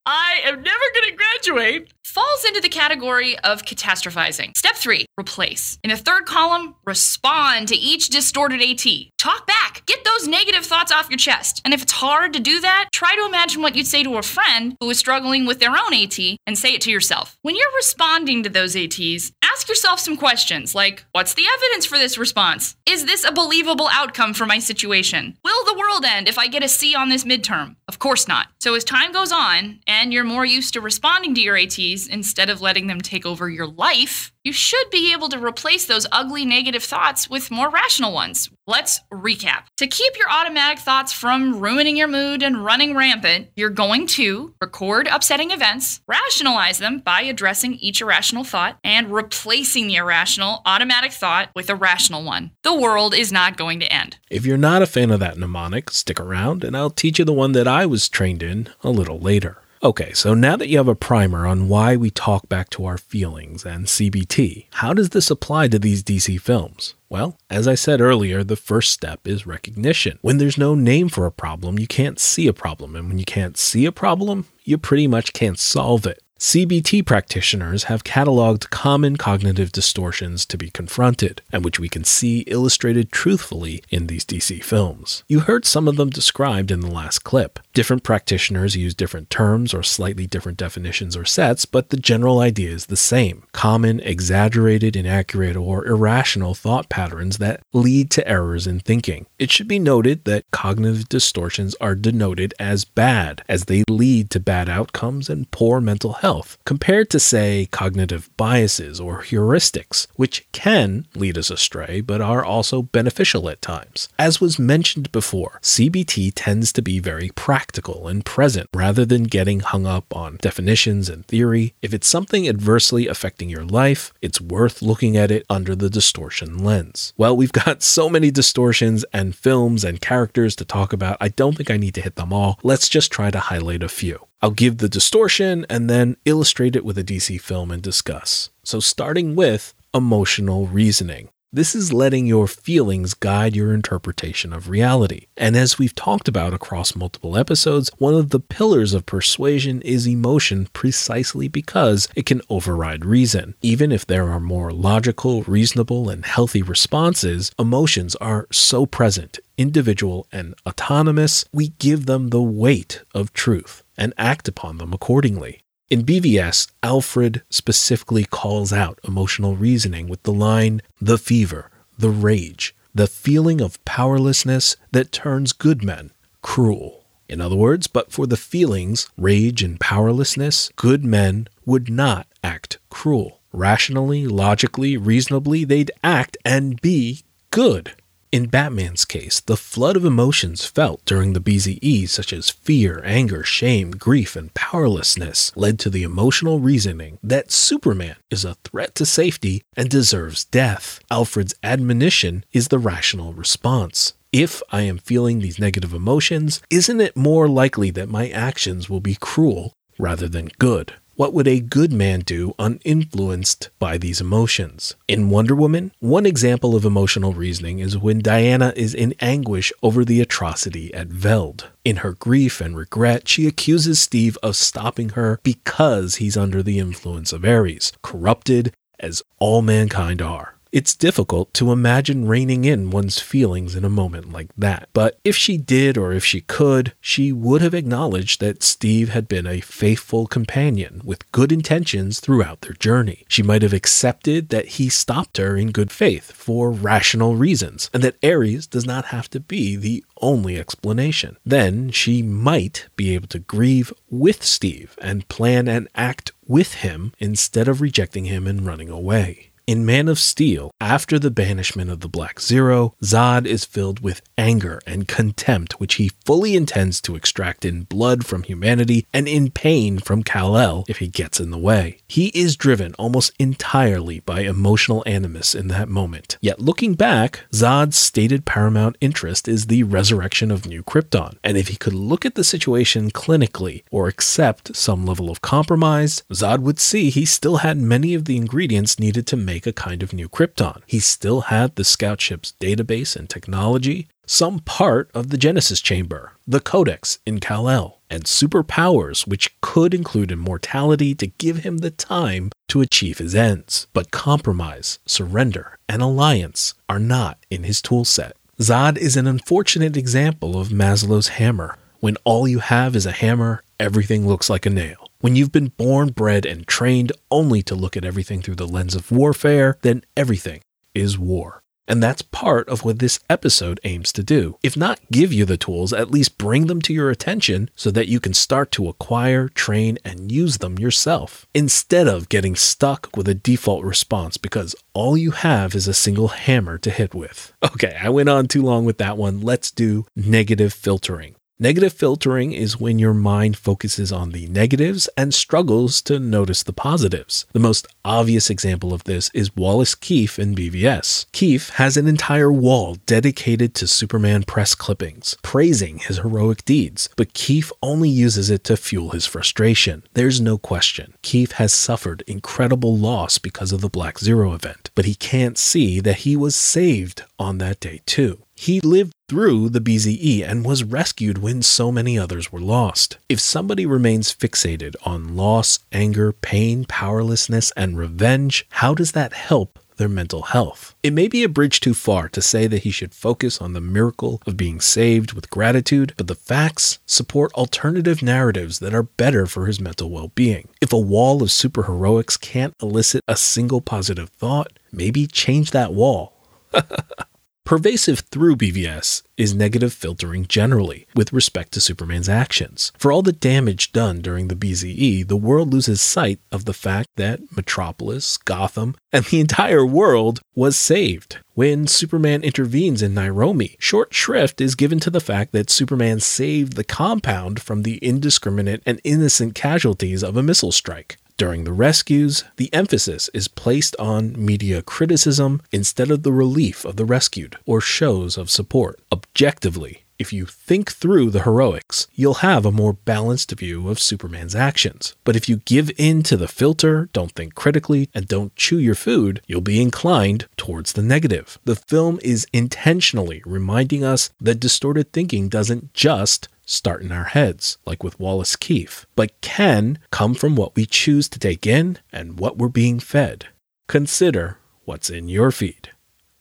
I am never going to graduate, falls into the category of catastrophizing. Step three, replace. In the third column, respond to each distorted AT. Talk back. Get those negative thoughts off your chest. And if it's hard to do that, try to imagine what you'd say to a friend who is struggling with their own AT and say it to yourself. When you're responding to those ATs, ask yourself some questions like What's the evidence for this response? Is this a believable outcome for my situation? Will the world end if I get a C on this midterm? Of course not. So as time goes on and you're more used to responding to your ATs instead of letting them take over your life, you should be able to replace those ugly negative thoughts with more rational ones. Let's recap. To keep your automatic thoughts from ruining your mood and running rampant, you're going to record upsetting events, rationalize them by addressing each irrational thought, and replacing the irrational automatic thought with a rational one. The world is not going to end.
If you're not a fan of that mnemonic, stick around and I'll teach you the one that I was trained in a little later. Okay, so now that you have a primer on why we talk back to our feelings and CBT, how does this apply to these DC films? Well, as I said earlier, the first step is recognition. When there's no name for a problem, you can't see a problem. And when you can't see a problem, you pretty much can't solve it. CBT practitioners have cataloged common cognitive distortions to be confronted, and which we can see illustrated truthfully in these DC films. You heard some of them described in the last clip. Different practitioners use different terms or slightly different definitions or sets, but the general idea is the same common, exaggerated, inaccurate, or irrational thought patterns that lead to errors in thinking. It should be noted that cognitive distortions are denoted as bad, as they lead to bad outcomes and poor mental health compared to, say, cognitive biases or heuristics, which can lead us astray but are also beneficial at times. As was mentioned before, CBT tends to be very practical and present rather than getting hung up on definitions and theory. If it's something adversely affecting your life, it's worth looking at it under the distortion lens. Well, we've got so many distortions and films and characters to talk about, I don't think I need to hit them all. Let's just try to highlight a few. I'll give the distortion and then illustrate it with a DC film and discuss. So, starting with emotional reasoning. This is letting your feelings guide your interpretation of reality. And as we've talked about across multiple episodes, one of the pillars of persuasion is emotion precisely because it can override reason. Even if there are more logical, reasonable, and healthy responses, emotions are so present, individual, and autonomous, we give them the weight of truth and act upon them accordingly. In BVS, Alfred specifically calls out emotional reasoning with the line, the fever, the rage, the feeling of powerlessness that turns good men cruel. In other words, but for the feelings, rage, and powerlessness, good men would not act cruel. Rationally, logically, reasonably, they'd act and be good. In Batman's case, the flood of emotions felt during the BZE, such as fear, anger, shame, grief, and powerlessness, led to the emotional reasoning that Superman is a threat to safety and deserves death. Alfred's admonition is the rational response. If I am feeling these negative emotions, isn't it more likely that my actions will be cruel rather than good? What would a good man do uninfluenced by these emotions? In Wonder Woman, one example of emotional reasoning is when Diana is in anguish over the atrocity at Veld. In her grief and regret, she accuses Steve of stopping her because he's under the influence of Ares, corrupted as all mankind are. It's difficult to imagine reining in one's feelings in a moment like that. But if she did or if she could, she would have acknowledged that Steve had been a faithful companion with good intentions throughout their journey. She might have accepted that he stopped her in good faith for rational reasons, and that Ares does not have to be the only explanation. Then she might be able to grieve with Steve and plan and act with him instead of rejecting him and running away. In Man of Steel, after the banishment of the Black Zero, Zod is filled with anger and contempt, which he fully intends to extract in blood from humanity and in pain from Kal-El if he gets in the way. He is driven almost entirely by emotional animus in that moment. Yet looking back, Zod's stated paramount interest is the resurrection of New Krypton, and if he could look at the situation clinically or accept some level of compromise, Zod would see he still had many of the ingredients needed to make a kind of new Krypton. He still had the scout ship's database and technology, some part of the Genesis chamber, the Codex in Kal-El, and superpowers which could include immortality to give him the time to achieve his ends. But compromise, surrender, and alliance are not in his toolset. Zod is an unfortunate example of Maslow's hammer. When all you have is a hammer, everything looks like a nail. When you've been born, bred, and trained only to look at everything through the lens of warfare, then everything is war. And that's part of what this episode aims to do. If not give you the tools, at least bring them to your attention so that you can start to acquire, train, and use them yourself. Instead of getting stuck with a default response because all you have is a single hammer to hit with. Okay, I went on too long with that one. Let's do negative filtering. Negative filtering is when your mind focuses on the negatives and struggles to notice the positives. The most obvious example of this is Wallace Keefe in BVS. Keefe has an entire wall dedicated to Superman press clippings, praising his heroic deeds, but Keefe only uses it to fuel his frustration. There's no question. Keefe has suffered incredible loss because of the Black Zero event, but he can't see that he was saved on that day too. He lived through the BZE and was rescued when so many others were lost. If somebody remains fixated on loss, anger, pain, powerlessness, and revenge, how does that help their mental health? It may be a bridge too far to say that he should focus on the miracle of being saved with gratitude, but the facts support alternative narratives that are better for his mental well being. If a wall of superheroics can't elicit a single positive thought, maybe change that wall. Pervasive through BVS is negative filtering generally with respect to Superman's actions. For all the damage done during the BZE, the world loses sight of the fact that Metropolis, Gotham, and the entire world was saved. When Superman intervenes in Nairobi, short shrift is given to the fact that Superman saved the compound from the indiscriminate and innocent casualties of a missile strike. During the rescues, the emphasis is placed on media criticism instead of the relief of the rescued or shows of support. Objectively, if you think through the heroics, you'll have a more balanced view of Superman's actions. But if you give in to the filter, don't think critically, and don't chew your food, you'll be inclined towards the negative. The film is intentionally reminding us that distorted thinking doesn't just start in our heads, like with Wallace Keefe, but can come from what we choose to take in and what we're being fed. Consider what's in your feed.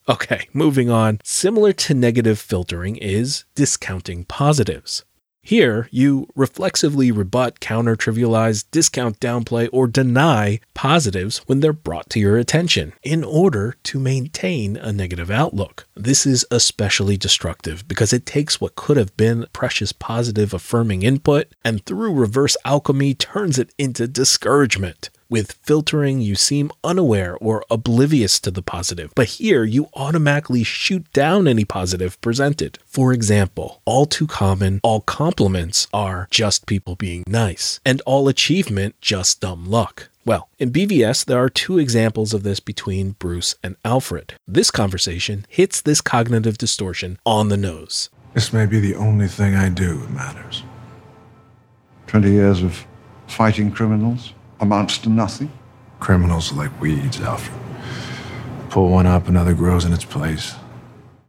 Okay, moving on. Similar to negative filtering is discounting positives. Here, you reflexively rebut, counter, trivialize, discount, downplay, or deny positives when they're brought to your attention in order to maintain a negative outlook. This is especially destructive because it takes what could have been precious positive affirming input and through reverse alchemy turns it into discouragement. With filtering, you seem unaware or oblivious to the positive, but here you automatically shoot down any positive presented. For example, all too common, all compliments are just people being nice, and all achievement just dumb luck. Well, in BVS, there are two examples of this between Bruce and Alfred. This conversation hits this cognitive distortion on the nose.
This may be the only thing I do that matters.
20 years of fighting criminals amounts to nothing.
Criminals are like weeds, Alfred. Pull one up, another grows in its place.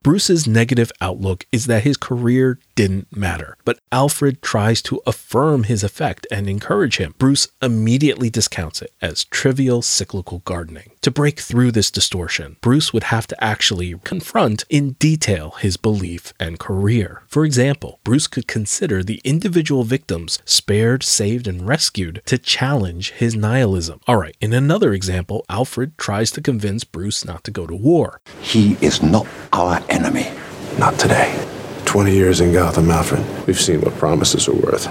Bruce's negative outlook is that his career didn't matter, but Alfred tries to affirm his effect and encourage him. Bruce immediately discounts it as trivial cyclical gardening. To break through this distortion, Bruce would have to actually confront in detail his belief and career. For example, Bruce could consider the individual victims spared, saved, and rescued to challenge his nihilism. All right, in another example, Alfred tries to convince Bruce not to go to war.
He is not our enemy.
Not today. 20 years in Gotham, Alfred. We've seen what promises are worth.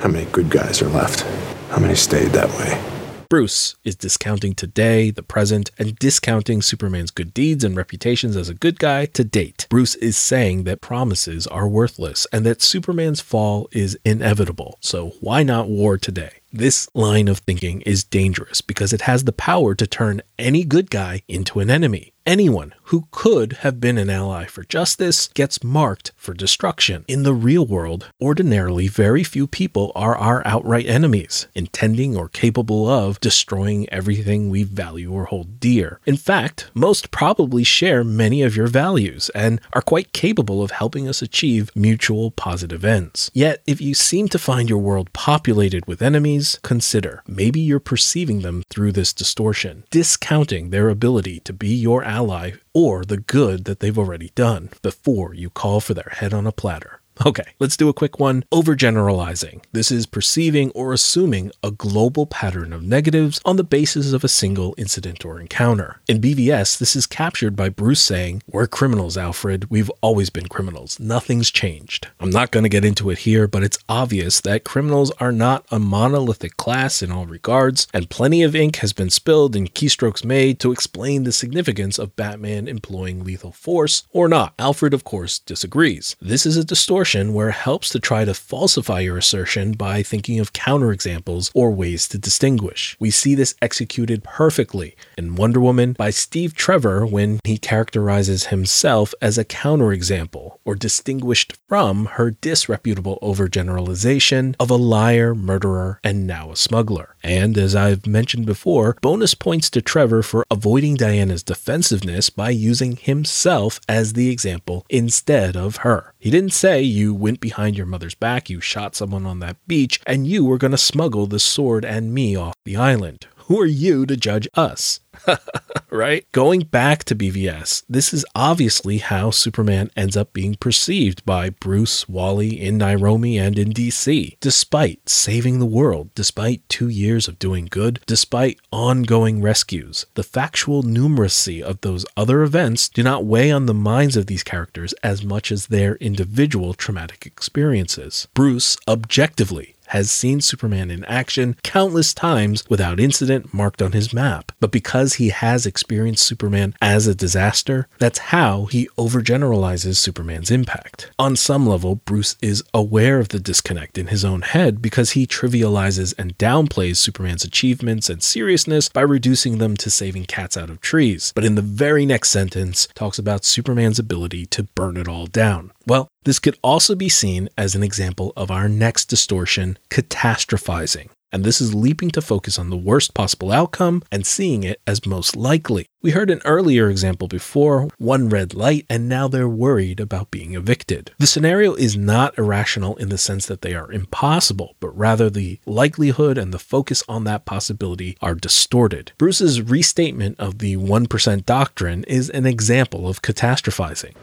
How many good guys are left? How many stayed that way?
Bruce is discounting today, the present, and discounting Superman's good deeds and reputations as a good guy to date. Bruce is saying that promises are worthless and that Superman's fall is inevitable. So why not war today? This line of thinking is dangerous because it has the power to turn any good guy into an enemy. Anyone who could have been an ally for justice gets marked for destruction. In the real world, ordinarily, very few people are our outright enemies, intending or capable of destroying everything we value or hold dear. In fact, most probably share many of your values and are quite capable of helping us achieve mutual positive ends. Yet, if you seem to find your world populated with enemies, consider maybe you're perceiving them through this distortion, discounting their ability to be your ally or the good that they've already done before you call for their head on a platter. Okay, let's do a quick one. Overgeneralizing. This is perceiving or assuming a global pattern of negatives on the basis of a single incident or encounter. In BVS, this is captured by Bruce saying, We're criminals, Alfred. We've always been criminals. Nothing's changed. I'm not going to get into it here, but it's obvious that criminals are not a monolithic class in all regards, and plenty of ink has been spilled and keystrokes made to explain the significance of Batman employing lethal force or not. Alfred, of course, disagrees. This is a distortion where it helps to try to falsify your assertion by thinking of counterexamples or ways to distinguish. We see this executed perfectly in Wonder Woman by Steve Trevor when he characterizes himself as a counterexample or distinguished from her disreputable overgeneralization of a liar, murderer, and now a smuggler. And as I've mentioned before, bonus points to Trevor for avoiding Diana's defensiveness by using himself as the example instead of her. He didn't say you went behind your mother's back, you shot someone on that beach, and you were going to smuggle the sword and me off the island. Who are you to judge us? right? Going back to BVS, this is obviously how Superman ends up being perceived by Bruce, Wally, in Nairobi, and in DC. Despite saving the world, despite two years of doing good, despite ongoing rescues, the factual numeracy of those other events do not weigh on the minds of these characters as much as their individual traumatic experiences. Bruce, objectively, has seen Superman in action countless times without incident marked on his map. But because he has experienced Superman as a disaster, that's how he overgeneralizes Superman's impact. On some level, Bruce is aware of the disconnect in his own head because he trivializes and downplays Superman's achievements and seriousness by reducing them to saving cats out of trees. But in the very next sentence, talks about Superman's ability to burn it all down. Well, this could also be seen as an example of our next distortion, catastrophizing. And this is leaping to focus on the worst possible outcome and seeing it as most likely. We heard an earlier example before one red light, and now they're worried about being evicted. The scenario is not irrational in the sense that they are impossible, but rather the likelihood and the focus on that possibility are distorted. Bruce's restatement of the 1% doctrine is an example of catastrophizing.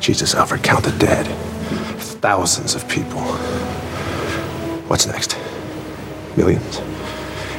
Jesus, Alfred, count the dead. Thousands of people. What's next? Millions?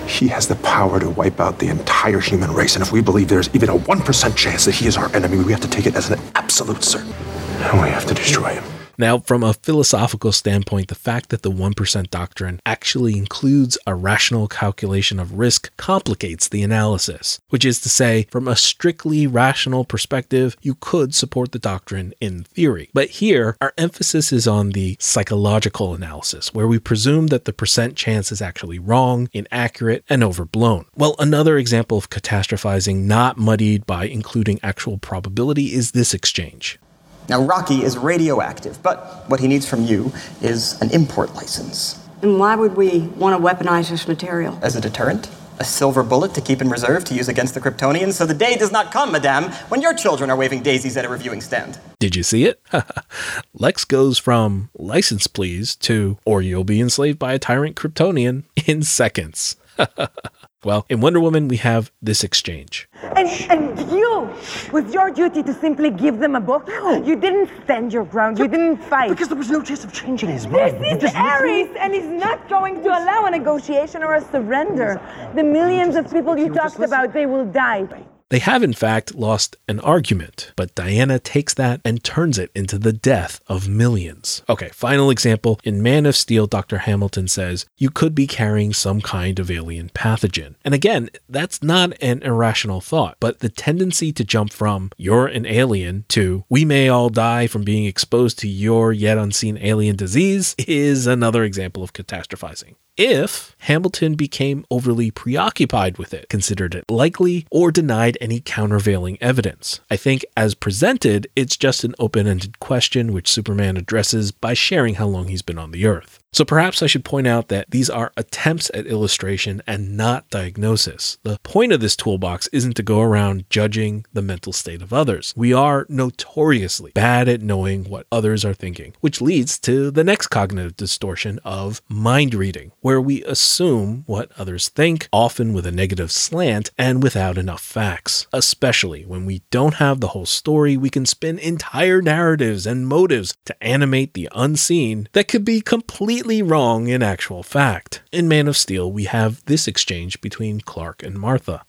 He has the power to wipe out the entire human race, and if we believe there's even a 1% chance that he is our enemy, we have to take it as an absolute certainty. And we have to destroy him.
Now, from a philosophical standpoint, the fact that the 1% doctrine actually includes a rational calculation of risk complicates the analysis, which is to say, from a strictly rational perspective, you could support the doctrine in theory. But here, our emphasis is on the psychological analysis, where we presume that the percent chance is actually wrong, inaccurate, and overblown. Well, another example of catastrophizing not muddied by including actual probability is this exchange.
Now, Rocky is radioactive, but what he needs from you is an import license.
And why would we want to weaponize this material?
As a deterrent? A silver bullet to keep in reserve to use against the Kryptonians, so the day does not come, madame, when your children are waving daisies at a reviewing stand.
Did you see it? Lex goes from license please to or you'll be enslaved by a tyrant Kryptonian in seconds. well, in Wonder Woman, we have this exchange.
And, and you, with your duty to simply give them a book, you didn't stand your ground, you didn't fight.
Because there was no chance of changing his mind.
This is Ares, and he's not going to allow a negotiation or a surrender. The millions of people you talked about, they will die.
They have, in fact, lost an argument, but Diana takes that and turns it into the death of millions. Okay, final example. In Man of Steel, Dr. Hamilton says, You could be carrying some kind of alien pathogen. And again, that's not an irrational thought, but the tendency to jump from, You're an alien, to, We may all die from being exposed to your yet unseen alien disease is another example of catastrophizing if Hamilton became overly preoccupied with it, considered it likely, or denied any countervailing evidence. I think, as presented, it's just an open ended question which Superman addresses by sharing how long he's been on the Earth. So perhaps I should point out that these are attempts at illustration and not diagnosis. The point of this toolbox isn't to go around judging the mental state of others. We are notoriously bad at knowing what others are thinking, which leads to the next cognitive distortion of mind reading, where we assume what others think, often with a negative slant and without enough facts. Especially when we don't have the whole story, we can spin entire narratives and motives to animate the unseen that could be completely wrong in actual fact. In Man of Steel, we have this exchange between Clark and Martha.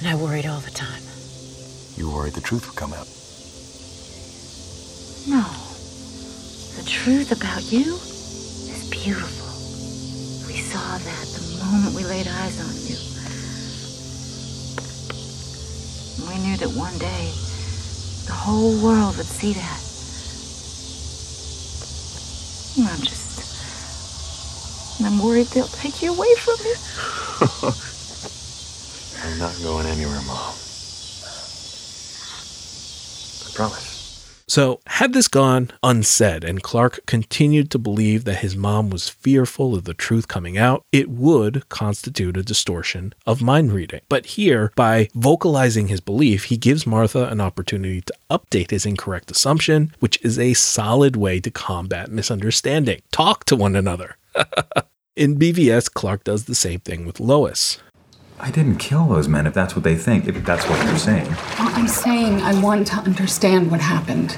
And I worried all the time.
You worried the truth would come out.
No. The truth about you is beautiful. We saw that the moment we laid eyes on you. We knew that one day the whole world would see that. I'm just. I'm worried they'll take you away from me.
I'm not going anywhere, Mom. I promise.
So, had this gone unsaid and Clark continued to believe that his mom was fearful of the truth coming out, it would constitute a distortion of mind reading. But here, by vocalizing his belief, he gives Martha an opportunity to update his incorrect assumption, which is a solid way to combat misunderstanding. Talk to one another. In BVS, Clark does the same thing with Lois.
I didn't kill those men if that's what they think, if that's what you're saying.
Well, I'm saying I want to understand what happened.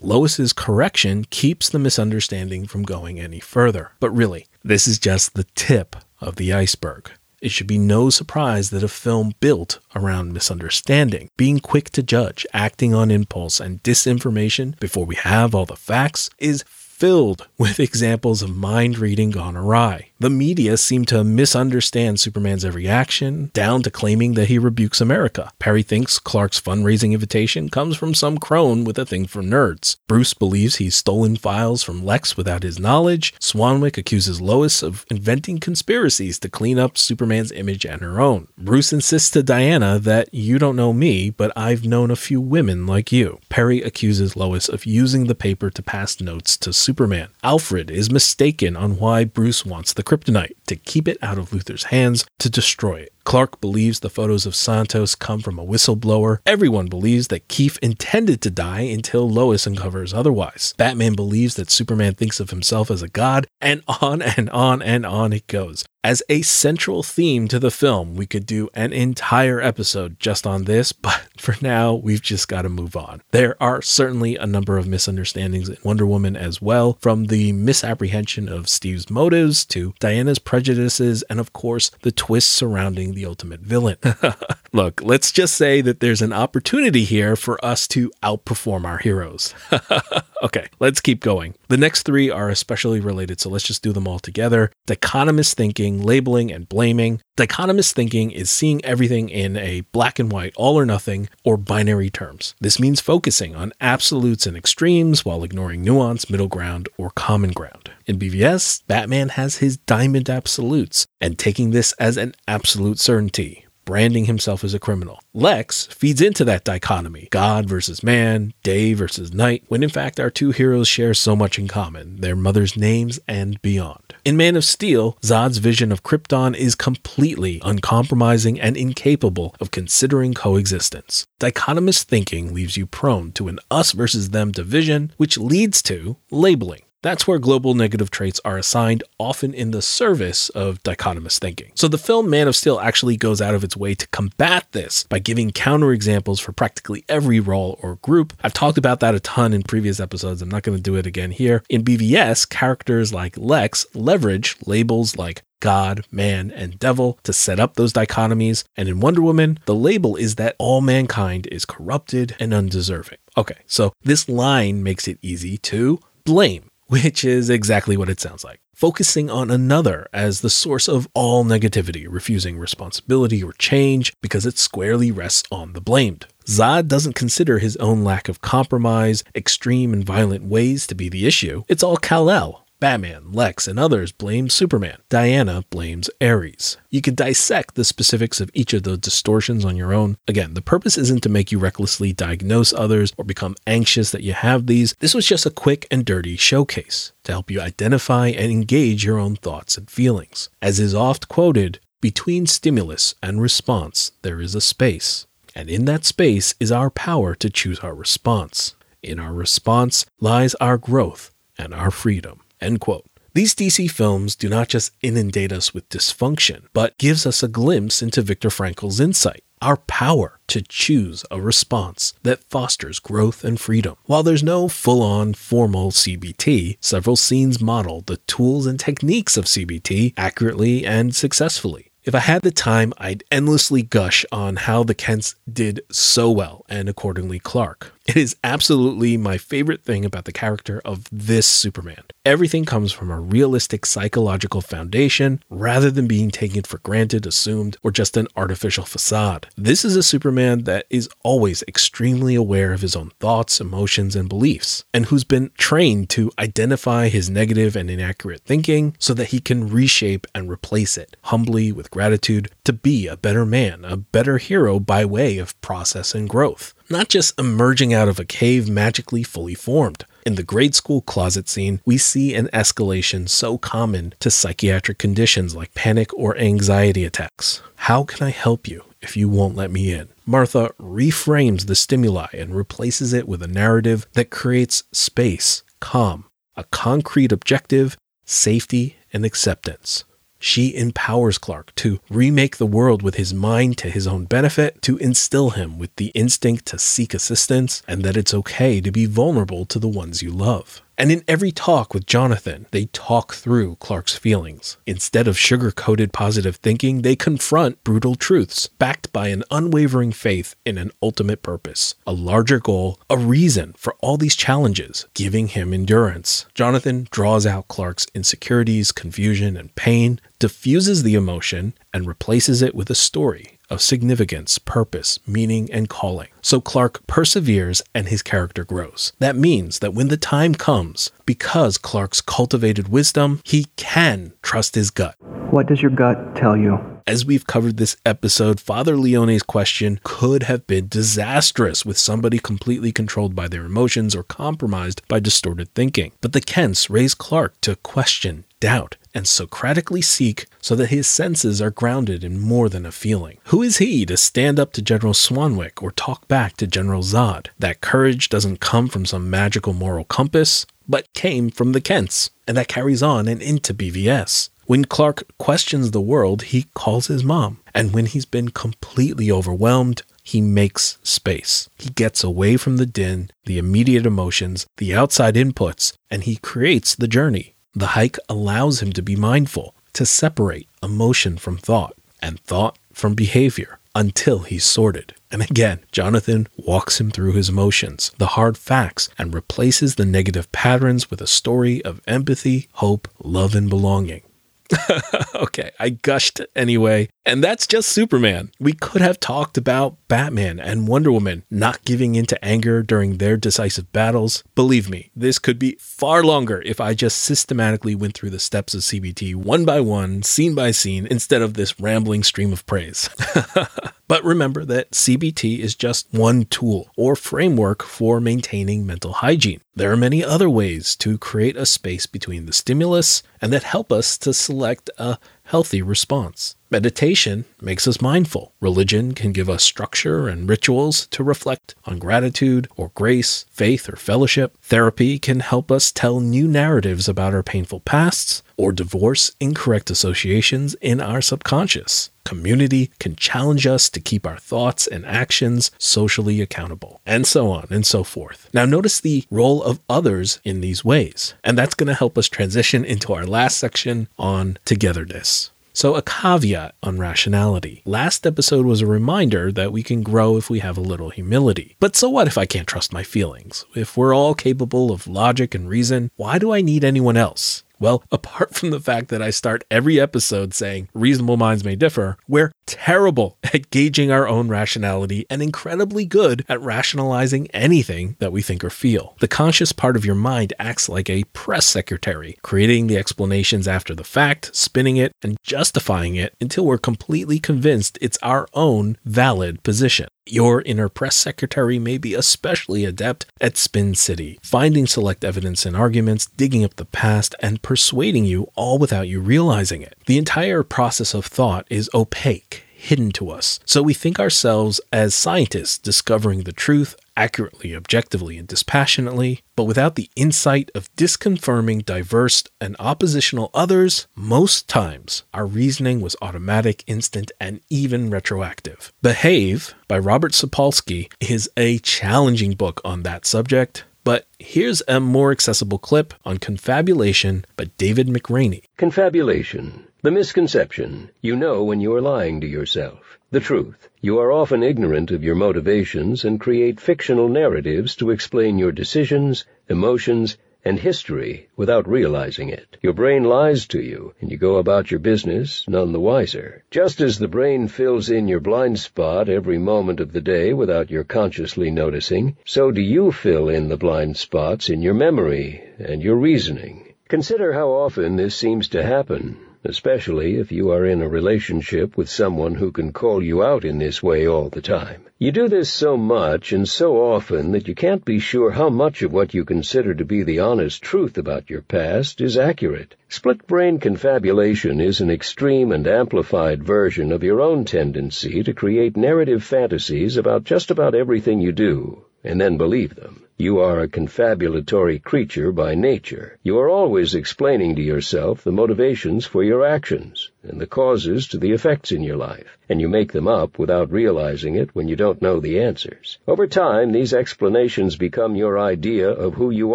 Lois's correction keeps the misunderstanding from going any further. But really, this is just the tip of the iceberg. It should be no surprise that a film built around misunderstanding, being quick to judge, acting on impulse, and disinformation before we have all the facts is filled with examples of mind reading gone awry. The media seem to misunderstand Superman's every action, down to claiming that he rebukes America. Perry thinks Clark's fundraising invitation comes from some crone with a thing for nerds. Bruce believes he's stolen files from Lex without his knowledge. Swanwick accuses Lois of inventing conspiracies to clean up Superman's image and her own. Bruce insists to Diana that you don't know me, but I've known a few women like you. Perry accuses Lois of using the paper to pass notes to Superman. Alfred is mistaken on why Bruce wants the kryptonite to keep it out of Luthor's hands to destroy it. Clark believes the photos of Santos come from a whistleblower. Everyone believes that Keefe intended to die until Lois uncovers otherwise. Batman believes that Superman thinks of himself as a god, and on and on and on it goes. As a central theme to the film, we could do an entire episode just on this, but for now, we've just got to move on. There are certainly a number of misunderstandings in Wonder Woman as well, from the misapprehension of Steve's motives to Diana's prejudices, and of course, the twists surrounding the ultimate villain. Look, let's just say that there's an opportunity here for us to outperform our heroes. okay, let's keep going. The next three are especially related, so let's just do them all together. Dichotomous thinking, labeling, and blaming. Dichotomous thinking is seeing everything in a black and white, all or nothing, or binary terms. This means focusing on absolutes and extremes while ignoring nuance, middle ground, or common ground. In BVS, Batman has his diamond absolutes and taking this as an absolute certainty branding himself as a criminal. Lex feeds into that dichotomy God versus man, day versus night, when in fact our two heroes share so much in common their mother's names and beyond. In Man of Steel, Zod's vision of Krypton is completely uncompromising and incapable of considering coexistence. Dichotomous thinking leaves you prone to an us versus them division, which leads to labeling. That's where global negative traits are assigned, often in the service of dichotomous thinking. So the film Man of Steel actually goes out of its way to combat this by giving counterexamples for practically every role or group. I've talked about that a ton in previous episodes. I'm not going to do it again here. In BVS, characters like Lex leverage labels like God, man, and devil to set up those dichotomies. And in Wonder Woman, the label is that all mankind is corrupted and undeserving. Okay, so this line makes it easy to blame which is exactly what it sounds like. Focusing on another as the source of all negativity, refusing responsibility or change because it squarely rests on the blamed. Zod doesn't consider his own lack of compromise, extreme and violent ways to be the issue. It's all Kal-El, Batman, Lex, and others blame Superman. Diana blames Ares. You could dissect the specifics of each of the distortions on your own. Again, the purpose isn't to make you recklessly diagnose others or become anxious that you have these. This was just a quick and dirty showcase to help you identify and engage your own thoughts and feelings. As is oft quoted, between stimulus and response, there is a space. And in that space is our power to choose our response. In our response lies our growth and our freedom. End quote. These DC films do not just inundate us with dysfunction, but gives us a glimpse into Viktor Frankl's insight, our power to choose a response that fosters growth and freedom. While there's no full-on formal CBT, several scenes model the tools and techniques of CBT accurately and successfully. If I had the time, I'd endlessly gush on how the Kents did so well, and accordingly Clark. It is absolutely my favorite thing about the character of this Superman. Everything comes from a realistic psychological foundation rather than being taken for granted, assumed, or just an artificial facade. This is a Superman that is always extremely aware of his own thoughts, emotions, and beliefs, and who's been trained to identify his negative and inaccurate thinking so that he can reshape and replace it humbly with gratitude to be a better man, a better hero by way of process and growth not just emerging out of a cave magically fully formed. In the grade school closet scene, we see an escalation so common to psychiatric conditions like panic or anxiety attacks. How can I help you if you won't let me in? Martha reframes the stimuli and replaces it with a narrative that creates space, calm, a concrete objective, safety, and acceptance. She empowers Clark to remake the world with his mind to his own benefit, to instill him with the instinct to seek assistance, and that it's okay to be vulnerable to the ones you love. And in every talk with Jonathan, they talk through Clark's feelings. Instead of sugar coated positive thinking, they confront brutal truths, backed by an unwavering faith in an ultimate purpose, a larger goal, a reason for all these challenges, giving him endurance. Jonathan draws out Clark's insecurities, confusion, and pain, diffuses the emotion, and replaces it with a story of significance, purpose, meaning, and calling. So Clark perseveres and his character grows. That means that when the time comes, because Clark's cultivated wisdom, he can trust his gut.
What does your gut tell you?
As we've covered this episode, Father Leone's question could have been disastrous with somebody completely controlled by their emotions or compromised by distorted thinking. But the Kents raise Clark to question, doubt, and Socratically seek so that his senses are grounded in more than a feeling. Who is he to stand up to General Swanwick or talk back to General Zod? That courage doesn't come from some magical moral compass, but came from the Kents, and that carries on and into BVS. When Clark questions the world, he calls his mom. And when he's been completely overwhelmed, he makes space. He gets away from the din, the immediate emotions, the outside inputs, and he creates the journey. The hike allows him to be mindful, to separate emotion from thought and thought from behavior until he's sorted. And again, Jonathan walks him through his emotions, the hard facts, and replaces the negative patterns with a story of empathy, hope, love, and belonging. okay, I gushed anyway. And that's just Superman. We could have talked about Batman and Wonder Woman not giving into anger during their decisive battles. Believe me, this could be far longer if I just systematically went through the steps of CBT one by one, scene by scene, instead of this rambling stream of praise. But remember that CBT is just one tool or framework for maintaining mental hygiene. There are many other ways to create a space between the stimulus and that help us to select a healthy response. Meditation makes us mindful. Religion can give us structure and rituals to reflect on gratitude or grace, faith or fellowship. Therapy can help us tell new narratives about our painful pasts or divorce incorrect associations in our subconscious. Community can challenge us to keep our thoughts and actions socially accountable, and so on and so forth. Now, notice the role of others in these ways, and that's going to help us transition into our last section on togetherness. So, a caveat on rationality. Last episode was a reminder that we can grow if we have a little humility. But so what if I can't trust my feelings? If we're all capable of logic and reason, why do I need anyone else? Well, apart from the fact that I start every episode saying reasonable minds may differ, we're terrible at gauging our own rationality and incredibly good at rationalizing anything that we think or feel. The conscious part of your mind acts like a press secretary, creating the explanations after the fact, spinning it, and justifying it until we're completely convinced it's our own valid position. Your inner press secretary may be especially adept at Spin City, finding select evidence in arguments, digging up the past, and persuading you all without you realizing it. The entire process of thought is opaque hidden to us. So we think ourselves as scientists discovering the truth accurately, objectively, and dispassionately, but without the insight of disconfirming diverse and oppositional others, most times our reasoning was automatic, instant, and even retroactive. Behave by Robert Sapolsky is a challenging book on that subject. But here's a more accessible clip on confabulation by David McRaney.
Confabulation. The misconception. You know when you are lying to yourself. The truth. You are often ignorant of your motivations and create fictional narratives to explain your decisions, emotions, and history without realizing it. Your brain lies to you, and you go about your business none the wiser. Just as the brain fills in your blind spot every moment of the day without your consciously noticing, so do you fill in the blind spots in your memory and your reasoning. Consider how often this seems to happen especially if you are in a relationship with someone who can call you out in this way all the time. You do this so much and so often that you can't be sure how much of what you consider to be the honest truth about your past is accurate. Split brain confabulation is an extreme and amplified version of your own tendency to create narrative fantasies about just about everything you do and then believe them. You are a confabulatory creature by nature. You are always explaining to yourself the motivations for your actions and the causes to the effects in your life, and you make them up without realizing it when you don't know the answers. Over time, these explanations become your idea of who you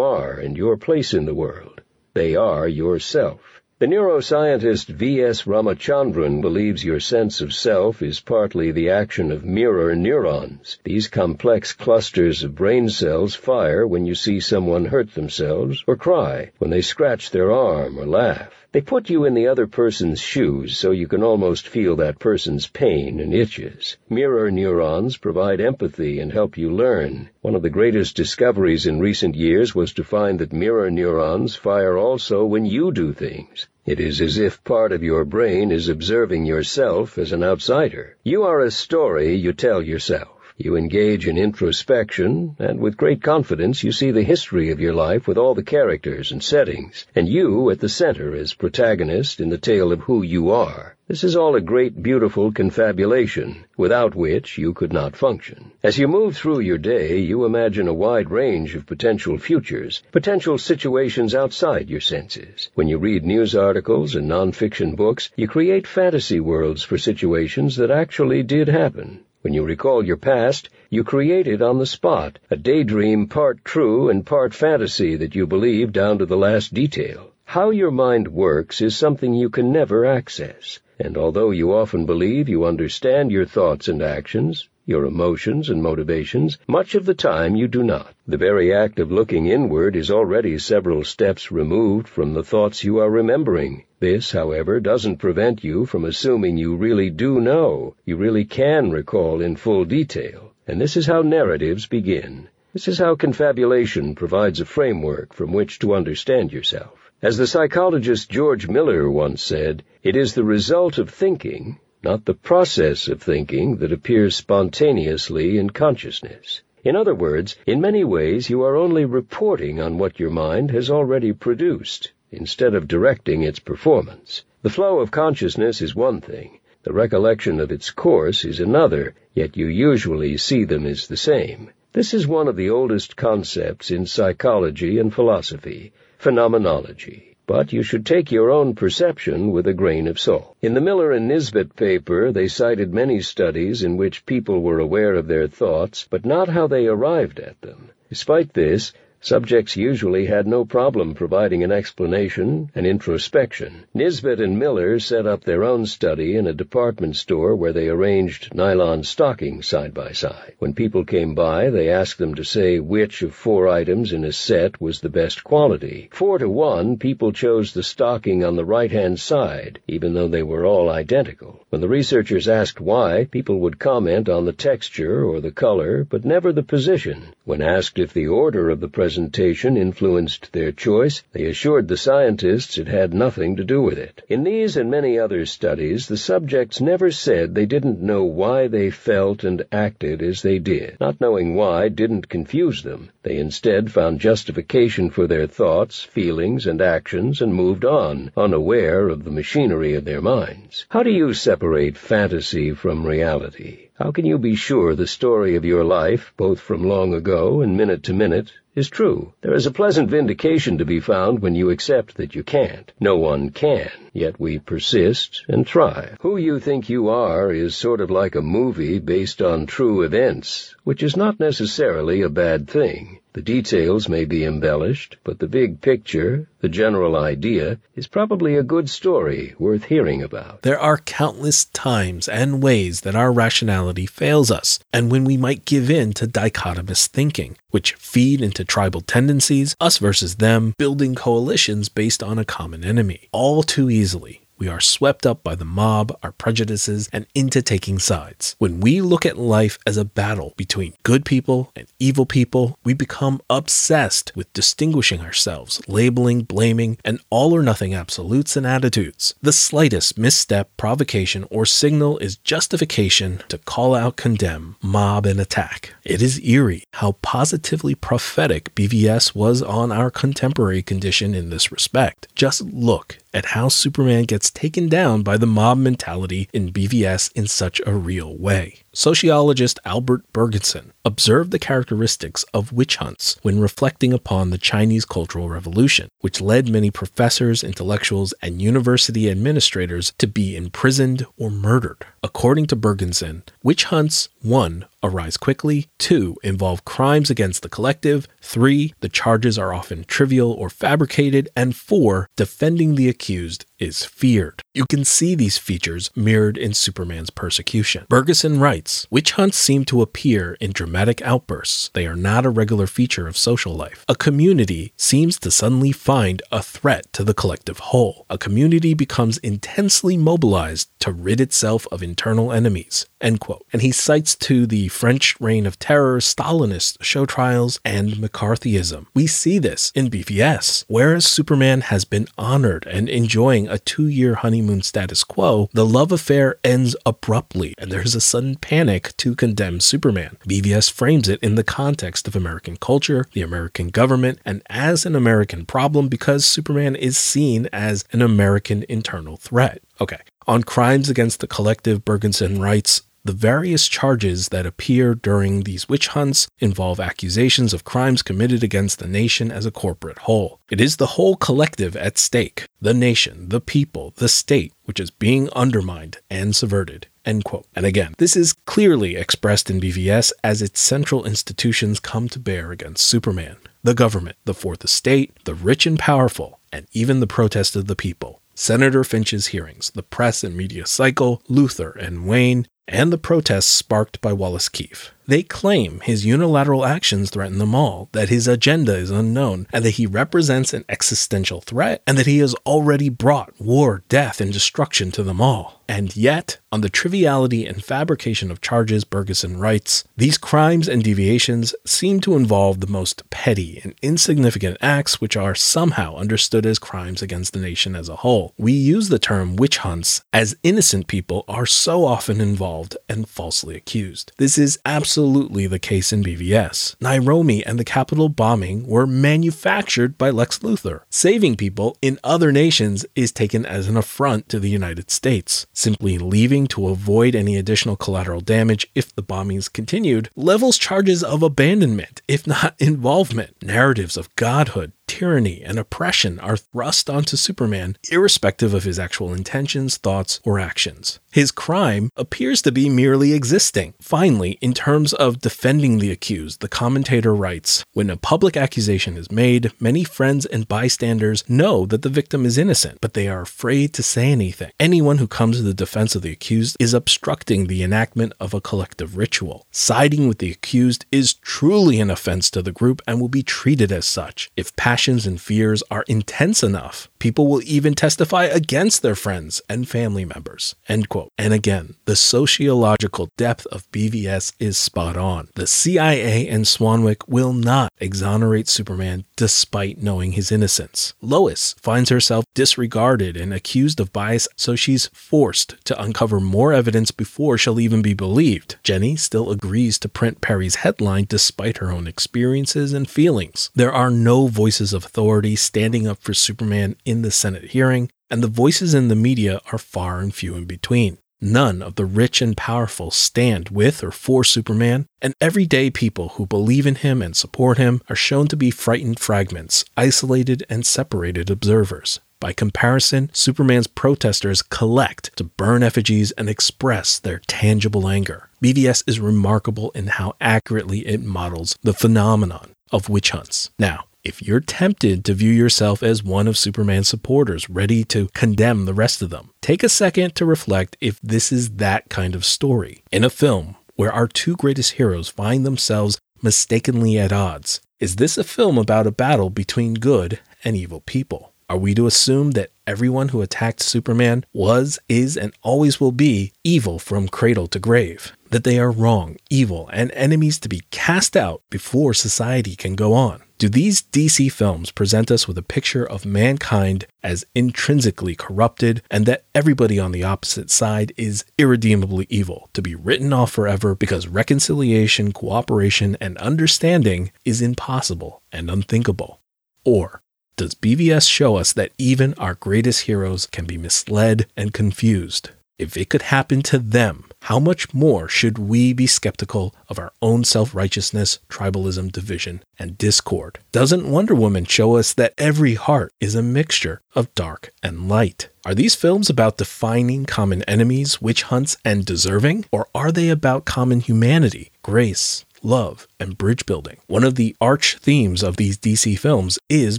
are and your place in the world. They are yourself. The neuroscientist V.S. Ramachandran believes your sense of self is partly the action of mirror neurons. These complex clusters of brain cells fire when you see someone hurt themselves or cry, when they scratch their arm or laugh. They put you in the other person's shoes so you can almost feel that person's pain and itches. Mirror neurons provide empathy and help you learn. One of the greatest discoveries in recent years was to find that mirror neurons fire also when you do things. It is as if part of your brain is observing yourself as an outsider. You are a story you tell yourself. You engage in introspection, and with great confidence you see the history of your life with all the characters and settings, and you at the center as protagonist in the tale of who you are. This is all a great, beautiful confabulation, without which you could not function. As you move through your day, you imagine a wide range of potential futures, potential situations outside your senses. When you read news articles and nonfiction books, you create fantasy worlds for situations that actually did happen. When you recall your past, you create it on the spot, a daydream part true and part fantasy that you believe down to the last detail. How your mind works is something you can never access, and although you often believe you understand your thoughts and actions, your emotions and motivations, much of the time you do not. The very act of looking inward is already several steps removed from the thoughts you are remembering. This, however, doesn't prevent you from assuming you really do know, you really can recall in full detail. And this is how narratives begin. This is how confabulation provides a framework from which to understand yourself. As the psychologist George Miller once said, it is the result of thinking not the process of thinking that appears spontaneously in consciousness. In other words, in many ways you are only reporting on what your mind has already produced, instead of directing its performance. The flow of consciousness is one thing. The recollection of its course is another, yet you usually see them as the same. This is one of the oldest concepts in psychology and philosophy, phenomenology. But you should take your own perception with a grain of salt. In the Miller and Nisbett paper, they cited many studies in which people were aware of their thoughts, but not how they arrived at them. Despite this, Subjects usually had no problem providing an explanation and introspection. Nisbett and Miller set up their own study in a department store where they arranged nylon stockings side by side. When people came by, they asked them to say which of four items in a set was the best quality. Four to one, people chose the stocking on the right-hand side, even though they were all identical. When the researchers asked why, people would comment on the texture or the color, but never the position. When asked if the order of the presentation influenced their choice, they assured the scientists it had nothing to do with it. In these and many other studies, the subjects never said they didn't know why they felt and acted as they did. Not knowing why didn't confuse them. They instead found justification for their thoughts, feelings, and actions and moved on, unaware of the machinery of their minds. How do you separate fantasy from reality? How can you be sure the story of your life, both from long ago and minute to minute, is true? There is a pleasant vindication to be found when you accept that you can't. No one can, yet we persist and try. Who you think you are is sort of like a movie based on true events, which is not necessarily a bad thing. The details may be embellished, but the big picture, the general idea, is probably a good story worth hearing about.
There are countless times and ways that our rationality fails us, and when we might give in to dichotomous thinking, which feed into tribal tendencies, us versus them, building coalitions based on a common enemy, all too easily. We are swept up by the mob, our prejudices, and into taking sides. When we look at life as a battle between good people and evil people, we become obsessed with distinguishing ourselves, labeling, blaming, and all or nothing absolutes and attitudes. The slightest misstep, provocation, or signal is justification to call out, condemn, mob, and attack. It is eerie how positively prophetic BVS was on our contemporary condition in this respect. Just look at how Superman gets taken down by the mob mentality in BVS in such a real way. Sociologist Albert Bergensen observed the characteristics of witch hunts when reflecting upon the Chinese Cultural Revolution, which led many professors, intellectuals, and university administrators to be imprisoned or murdered. According to Bergensen, witch hunts 1. arise quickly, 2. involve crimes against the collective, 3. the charges are often trivial or fabricated, and 4. defending the accused is feared. You can see these features mirrored in Superman's persecution. Bergesen writes Witch hunts seem to appear in dramatic outbursts. They are not a regular feature of social life. A community seems to suddenly find a threat to the collective whole. A community becomes intensely mobilized to rid itself of internal enemies. End quote. And he cites to the French reign of terror, Stalinist show trials, and McCarthyism. We see this in BVS. Whereas Superman has been honored and enjoying a two year honeymoon status quo, the love affair ends abruptly, and there's a sudden panic to condemn Superman. BVS frames it in the context of American culture, the American government, and as an American problem because Superman is seen as an American internal threat. Okay. On crimes against the collective, Bergenson writes, the various charges that appear during these witch hunts involve accusations of crimes committed against the nation as a corporate whole. It is the whole collective at stake the nation, the people, the state, which is being undermined and subverted. End quote. And again, this is clearly expressed in BVS as its central institutions come to bear against Superman, the government, the Fourth Estate, the rich and powerful, and even the protest of the people. Senator Finch's hearings, the press and media cycle, Luthor and Wayne, and the protests sparked by Wallace Keefe. They claim his unilateral actions threaten them all, that his agenda is unknown, and that he represents an existential threat, and that he has already brought war, death, and destruction to them all. And yet, on the triviality and fabrication of charges, Bergesen writes, these crimes and deviations seem to involve the most petty and insignificant acts which are somehow understood as crimes against the nation as a whole. We use the term witch hunts as innocent people are so often involved absolved and falsely accused. This is absolutely the case in BVS. Nairobi and the Capitol bombing were manufactured by Lex Luthor. Saving people in other nations is taken as an affront to the United States. Simply leaving to avoid any additional collateral damage if the bombings continued levels charges of abandonment, if not involvement. Narratives of godhood, tyranny, and oppression are thrust onto Superman, irrespective of his actual intentions, thoughts, or actions. His crime appears to be merely existing. Finally, in terms of defending the accused, the commentator writes When a public accusation is made, many friends and bystanders know that the victim is innocent, but they are afraid to say anything. Anyone who comes to the defense of the accused is obstructing the enactment of a collective ritual. Siding with the accused is truly an offense to the group and will be treated as such. If passions and fears are intense enough, people will even testify against their friends and family members. End quote. And again, the sociological depth of BVS is spot on. The CIA and Swanwick will not exonerate Superman despite knowing his innocence. Lois finds herself disregarded and accused of bias, so she's forced to uncover more evidence before she'll even be believed. Jenny still agrees to print Perry's headline despite her own experiences and feelings. There are no voices of authority standing up for Superman in the Senate hearing, and the voices in the media are far and few in between. None of the rich and powerful stand with or for Superman, and everyday people who believe in him and support him are shown to be frightened fragments, isolated and separated observers. By comparison, Superman's protesters collect to burn effigies and express their tangible anger. BVS is remarkable in how accurately it models the phenomenon of witch hunts. Now, if you're tempted to view yourself as one of Superman's supporters, ready to condemn the rest of them, take a second to reflect if this is that kind of story. In a film where our two greatest heroes find themselves mistakenly at odds, is this a film about a battle between good and evil people? Are we to assume that everyone who attacked Superman was, is, and always will be evil from cradle to grave? That they are wrong, evil, and enemies to be cast out before society can go on? Do these DC films present us with a picture of mankind as intrinsically corrupted and that everybody on the opposite side is irredeemably evil, to be written off forever because reconciliation, cooperation, and understanding is impossible and unthinkable? Or does BVS show us that even our greatest heroes can be misled and confused? If it could happen to them, how much more should we be skeptical of our own self righteousness, tribalism, division, and discord? Doesn't Wonder Woman show us that every heart is a mixture of dark and light? Are these films about defining common enemies, witch hunts, and deserving? Or are they about common humanity, grace, love, and bridge building. One of the arch themes of these DC films is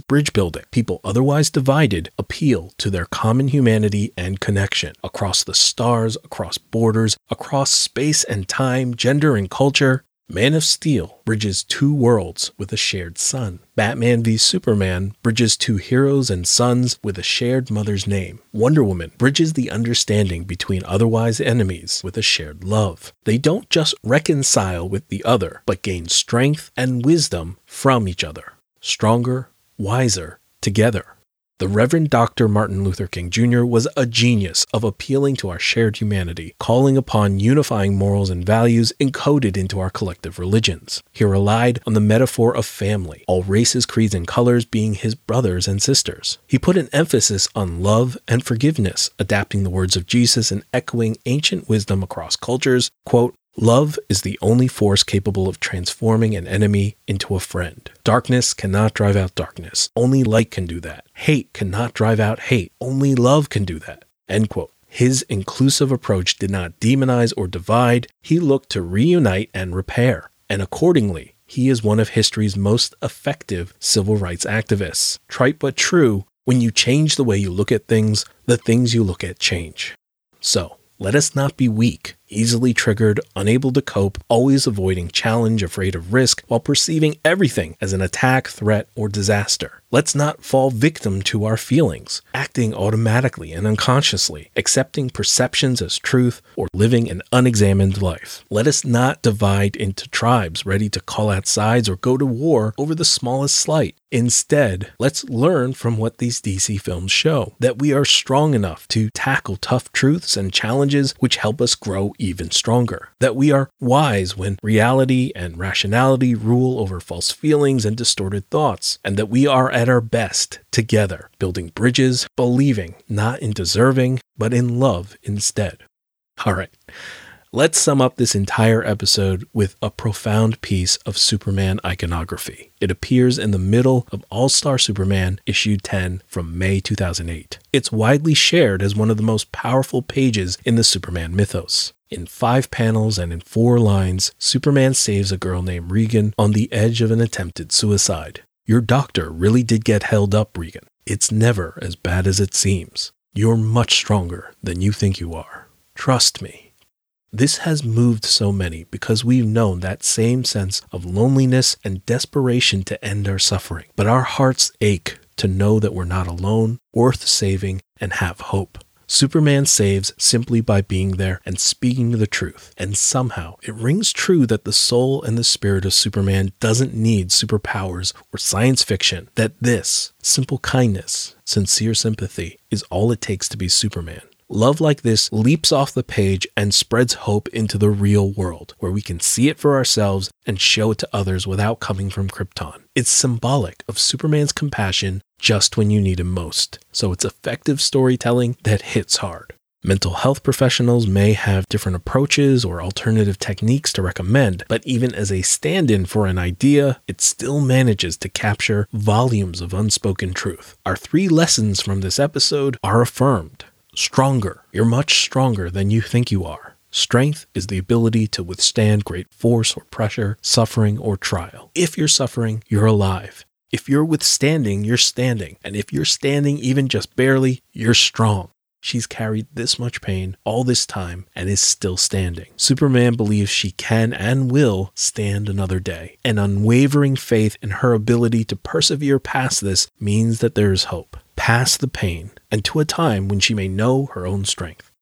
bridge building. People otherwise divided appeal to their common humanity and connection across the stars, across borders, across space and time, gender and culture. Man of Steel bridges two worlds with a shared son. Batman v Superman bridges two heroes and sons with a shared mother's name. Wonder Woman bridges the understanding between otherwise enemies with a shared love. They don't just reconcile with the other, but gain strength and wisdom from each other. Stronger, wiser, together. The Reverend Dr. Martin Luther King Jr. was a genius of appealing to our shared humanity, calling upon unifying morals and values encoded into our collective religions. He relied on the metaphor of family, all races, creeds, and colors being his brothers and sisters. He put an emphasis on love and forgiveness, adapting the words of Jesus and echoing ancient wisdom across cultures. Quote, Love is the only force capable of transforming an enemy into a friend. Darkness cannot drive out darkness. Only light can do that. Hate cannot drive out hate. Only love can do that. End quote. His inclusive approach did not demonize or divide. He looked to reunite and repair. And accordingly, he is one of history's most effective civil rights activists. Trite but true, when you change the way you look at things, the things you look at change. So, let us not be weak, easily triggered, unable to cope, always avoiding challenge, afraid of risk, while perceiving everything as an attack, threat, or disaster. Let's not fall victim to our feelings, acting automatically and unconsciously, accepting perceptions as truth, or living an unexamined life. Let us not divide into tribes ready to call out sides or go to war over the smallest slight. Instead, let's learn from what these DC films show that we are strong enough to tackle tough truths and challenges which help us grow even stronger. That we are wise when reality and rationality rule over false feelings and distorted thoughts. And that we are at our best together, building bridges, believing not in deserving, but in love instead. All right. Let's sum up this entire episode with a profound piece of Superman iconography. It appears in the middle of All Star Superman issue 10 from May 2008. It's widely shared as one of the most powerful pages in the Superman mythos. In five panels and in four lines, Superman saves a girl named Regan on the edge of an attempted suicide. Your doctor really did get held up, Regan. It's never as bad as it seems. You're much stronger than you think you are. Trust me. This has moved so many because we've known that same sense of loneliness and desperation to end our suffering. But our hearts ache to know that we're not alone, worth saving, and have hope. Superman saves simply by being there and speaking the truth. And somehow it rings true that the soul and the spirit of Superman doesn't need superpowers or science fiction, that this simple kindness, sincere sympathy is all it takes to be Superman. Love like this leaps off the page and spreads hope into the real world, where we can see it for ourselves and show it to others without coming from Krypton. It's symbolic of Superman's compassion just when you need him most, so it's effective storytelling that hits hard. Mental health professionals may have different approaches or alternative techniques to recommend, but even as a stand in for an idea, it still manages to capture volumes of unspoken truth. Our three lessons from this episode are affirmed stronger. You're much stronger than you think you are. Strength is the ability to withstand great force or pressure, suffering or trial. If you're suffering, you're alive. If you're withstanding, you're standing. And if you're standing even just barely, you're strong. She's carried this much pain all this time and is still standing. Superman believes she can and will stand another day. An unwavering faith in her ability to persevere past this means that there is hope, past the pain, and to a time when she may know her own strength.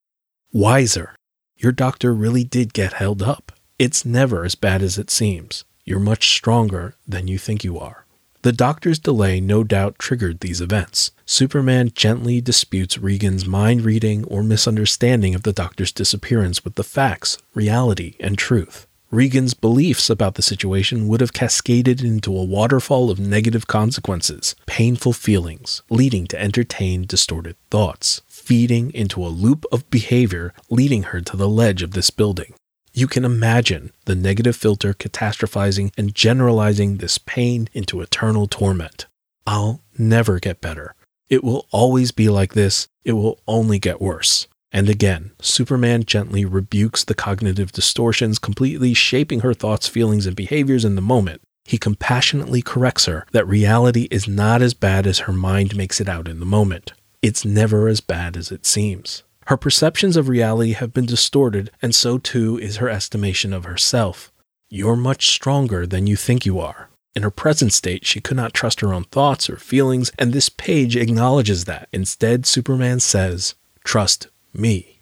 Wiser. Your doctor really did get held up. It's never as bad as it seems. You're much stronger than you think you are. The doctor's delay no doubt triggered these events. Superman gently disputes Regan's mind reading or misunderstanding of the doctor's disappearance with the facts, reality, and truth. Regan's beliefs about the situation would have cascaded into a waterfall of negative consequences, painful feelings, leading to entertained, distorted thoughts, feeding into a loop of behavior leading her to the ledge of this building. You can imagine the negative filter catastrophizing and generalizing this pain into eternal torment. I'll never get better. It will always be like this. It will only get worse. And again, Superman gently rebukes the cognitive distortions, completely shaping her thoughts, feelings, and behaviors in the moment. He compassionately corrects her that reality is not as bad as her mind makes it out in the moment. It's never as bad as it seems. Her perceptions of reality have been distorted, and so too is her estimation of herself. You're much stronger than you think you are. In her present state, she could not trust her own thoughts or feelings, and this page acknowledges that. Instead, Superman says, Trust me.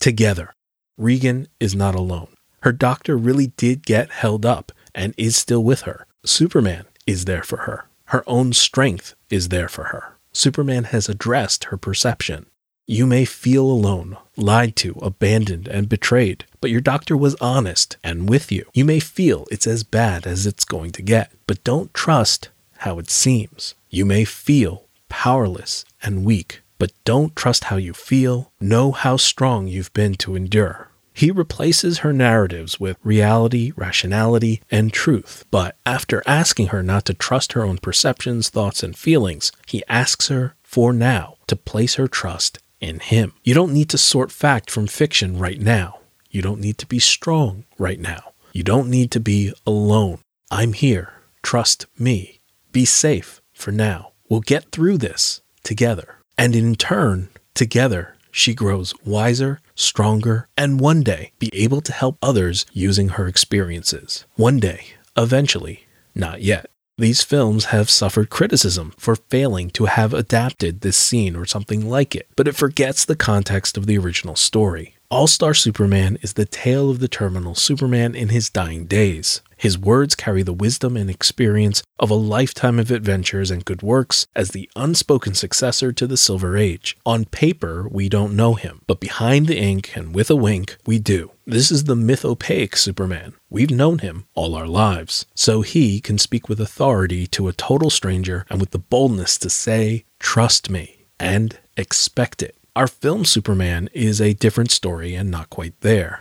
Together, Regan is not alone. Her doctor really did get held up and is still with her. Superman is there for her. Her own strength is there for her. Superman has addressed her perception. You may feel alone, lied to, abandoned, and betrayed, but your doctor was honest and with you. You may feel it's as bad as it's going to get, but don't trust how it seems. You may feel powerless and weak, but don't trust how you feel. Know how strong you've been to endure. He replaces her narratives with reality, rationality, and truth. But after asking her not to trust her own perceptions, thoughts, and feelings, he asks her, for now, to place her trust in Him. You don't need to sort fact from fiction right now. You don't need to be strong right now. You don't need to be alone. I'm here. Trust me. Be safe for now. We'll get through this together. And in turn, together, she grows wiser, stronger, and one day be able to help others using her experiences. One day, eventually, not yet. These films have suffered criticism for failing to have adapted this scene or something like it, but it forgets the context of the original story. All Star Superman is the tale of the terminal Superman in his dying days. His words carry the wisdom and experience of a lifetime of adventures and good works as the unspoken successor to the Silver Age. On paper, we don't know him, but behind the ink and with a wink, we do. This is the mythopoeic Superman. We've known him all our lives. So he can speak with authority to a total stranger and with the boldness to say, Trust me, and expect it. Our film Superman is a different story and not quite there.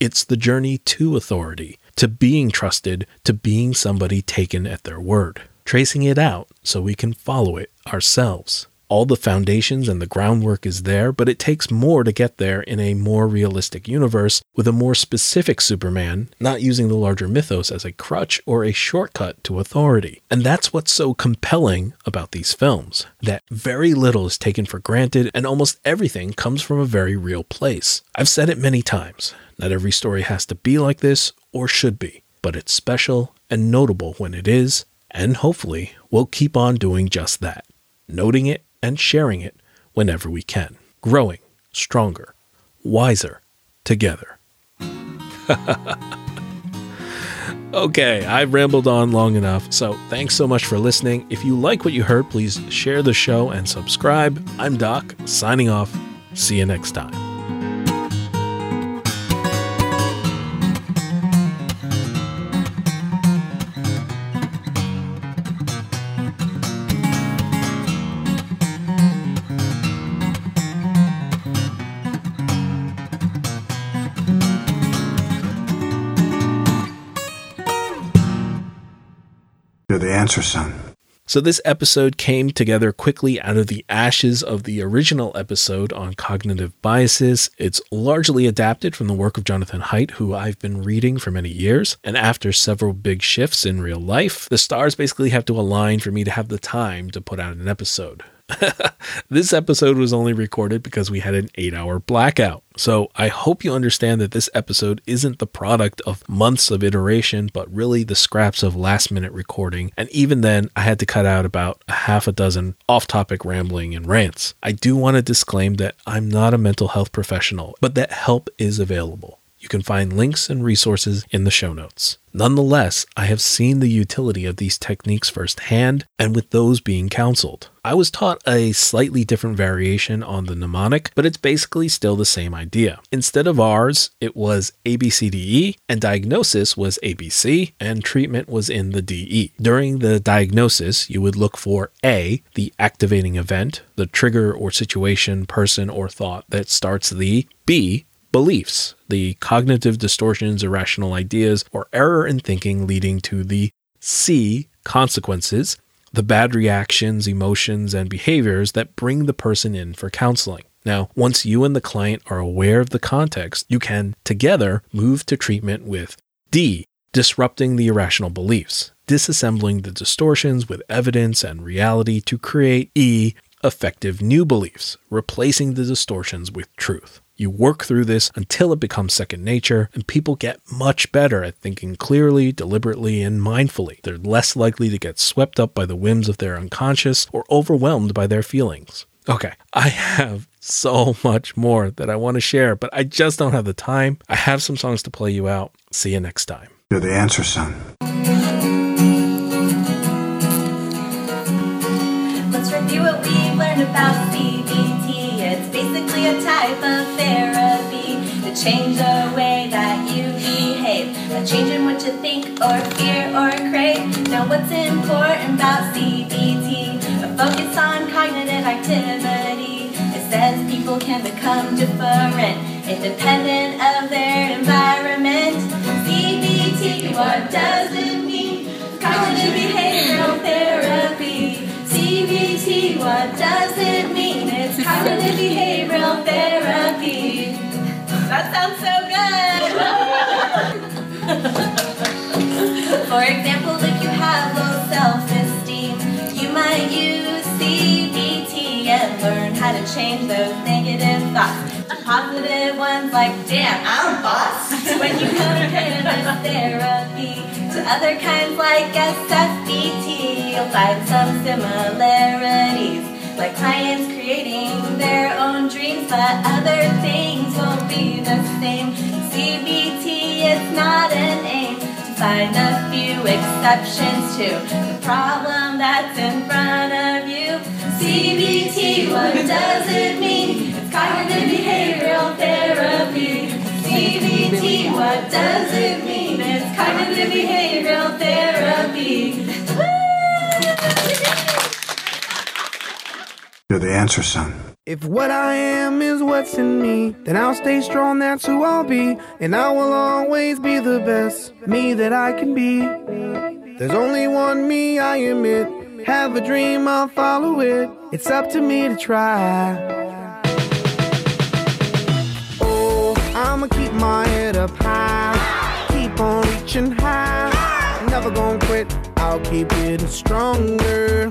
It's the journey to authority, to being trusted, to being somebody taken at their word, tracing it out so we can follow it ourselves. All the foundations and the groundwork is there, but it takes more to get there in a more realistic universe with a more specific Superman, not using the larger mythos as a crutch or a shortcut to authority. And that's what's so compelling about these films that very little is taken for granted and almost everything comes from a very real place. I've said it many times not every story has to be like this or should be, but it's special and notable when it is, and hopefully we'll keep on doing just that, noting it and sharing it whenever we can, growing stronger, wiser together. okay, I've rambled on long enough, so thanks so much for listening. If you like what you heard, please share the show and subscribe. I'm Doc, signing off. See you next time.
Answer, son.
So, this episode came together quickly out of the ashes of the original episode on cognitive biases. It's largely adapted from the work of Jonathan Haidt, who I've been reading for many years. And after several big shifts in real life, the stars basically have to align for me to have the time to put out an episode. this episode was only recorded because we had an eight hour blackout. So I hope you understand that this episode isn't the product of months of iteration, but really the scraps of last minute recording. And even then, I had to cut out about a half a dozen off topic rambling and rants. I do want to disclaim that I'm not a mental health professional, but that help is available. You can find links and resources in the show notes. Nonetheless, I have seen the utility of these techniques firsthand and with those being counseled. I was taught a slightly different variation on the mnemonic, but it's basically still the same idea. Instead of R's, it was ABCDE, and diagnosis was ABC, and treatment was in the DE. During the diagnosis, you would look for A, the activating event, the trigger or situation, person, or thought that starts the B, beliefs, the cognitive distortions, irrational ideas, or error in thinking leading to the C, consequences, the bad reactions, emotions, and behaviors that bring the person in for counseling. Now, once you and the client are aware of the context, you can together move to treatment with D, disrupting the irrational beliefs, disassembling the distortions with evidence and reality to create E, effective new beliefs, replacing the distortions with truth. You work through this until it becomes second nature, and people get much better at thinking clearly, deliberately, and mindfully. They're less likely to get swept up by the whims of their unconscious or overwhelmed by their feelings. Okay, I have so much more that I want to share, but I just don't have the time. I have some songs to play you out. See you next time.
You're the answer, son.
Let's review what we've learned about CBT. It's basically a type of therapy to change the way that you behave, a change in what you think or fear or crave. Now, what's important about CBT? A focus on cognitive activity. It says people can become different, independent of their environment. CBT, what does it mean? Cognitive behavioral therapy. CBT, what does it mean? It's cognitive therapy. That sounds so good. For example, if you have low self-esteem, you might use CBT and learn how to change those negative thoughts positive ones like, damn, I'm boss. when you compare this therapy to other kinds like SFBT, you'll find some similarities. Like clients creating their own dreams, but other things won't be the same. CBT is not an aim to find a few exceptions to the problem that's in front of you. CBT, what does it mean? It's cognitive behavioral therapy. CBT, what does it mean? It's cognitive behavioral therapy.
You're the answer, son.
If what I am is what's in me, then I'll stay strong, that's who I'll be. And I will always be the best me that I can be. There's only one me, I admit. Have a dream, I'll follow it. It's up to me to try. Oh, I'ma keep my head up high. Keep on reaching high. Never gonna quit, I'll keep getting stronger.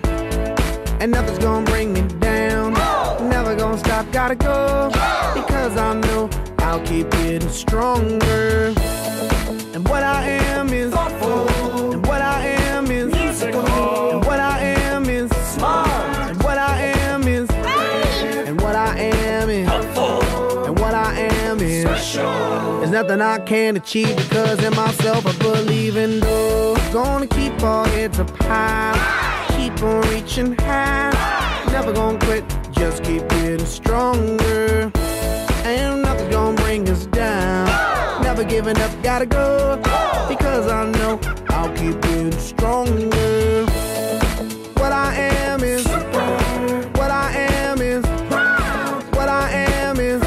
And nothing's gonna bring me down. Never gonna stop, gotta go. Because I know I'll keep getting stronger. And what I am is And what I am is And what I am is smart, And what I am is And what I am is powerful. And what I am is special. There's nothing I can't achieve because in myself I believe in though Gonna keep our heads up high Keep on reaching high. Never gonna quit, just keep getting stronger. And nothing's gonna bring us down. Never giving up, gotta go. Because I know I'll keep getting stronger. What I am is What I am is What I am is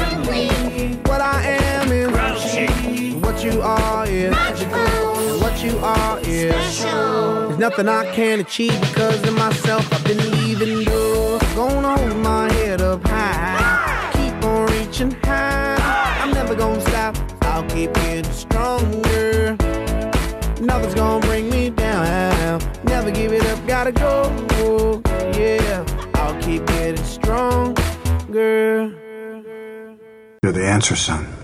What I am is What you are is what you are is. There's nothing I can't achieve because of myself. I've been leaving doors Gonna hold my head up high. Keep on reaching high. I'm never gonna stop. I'll keep getting stronger. Nothing's gonna bring me down. Never give it up, gotta go. Yeah, I'll keep getting stronger.
You're the answer, son.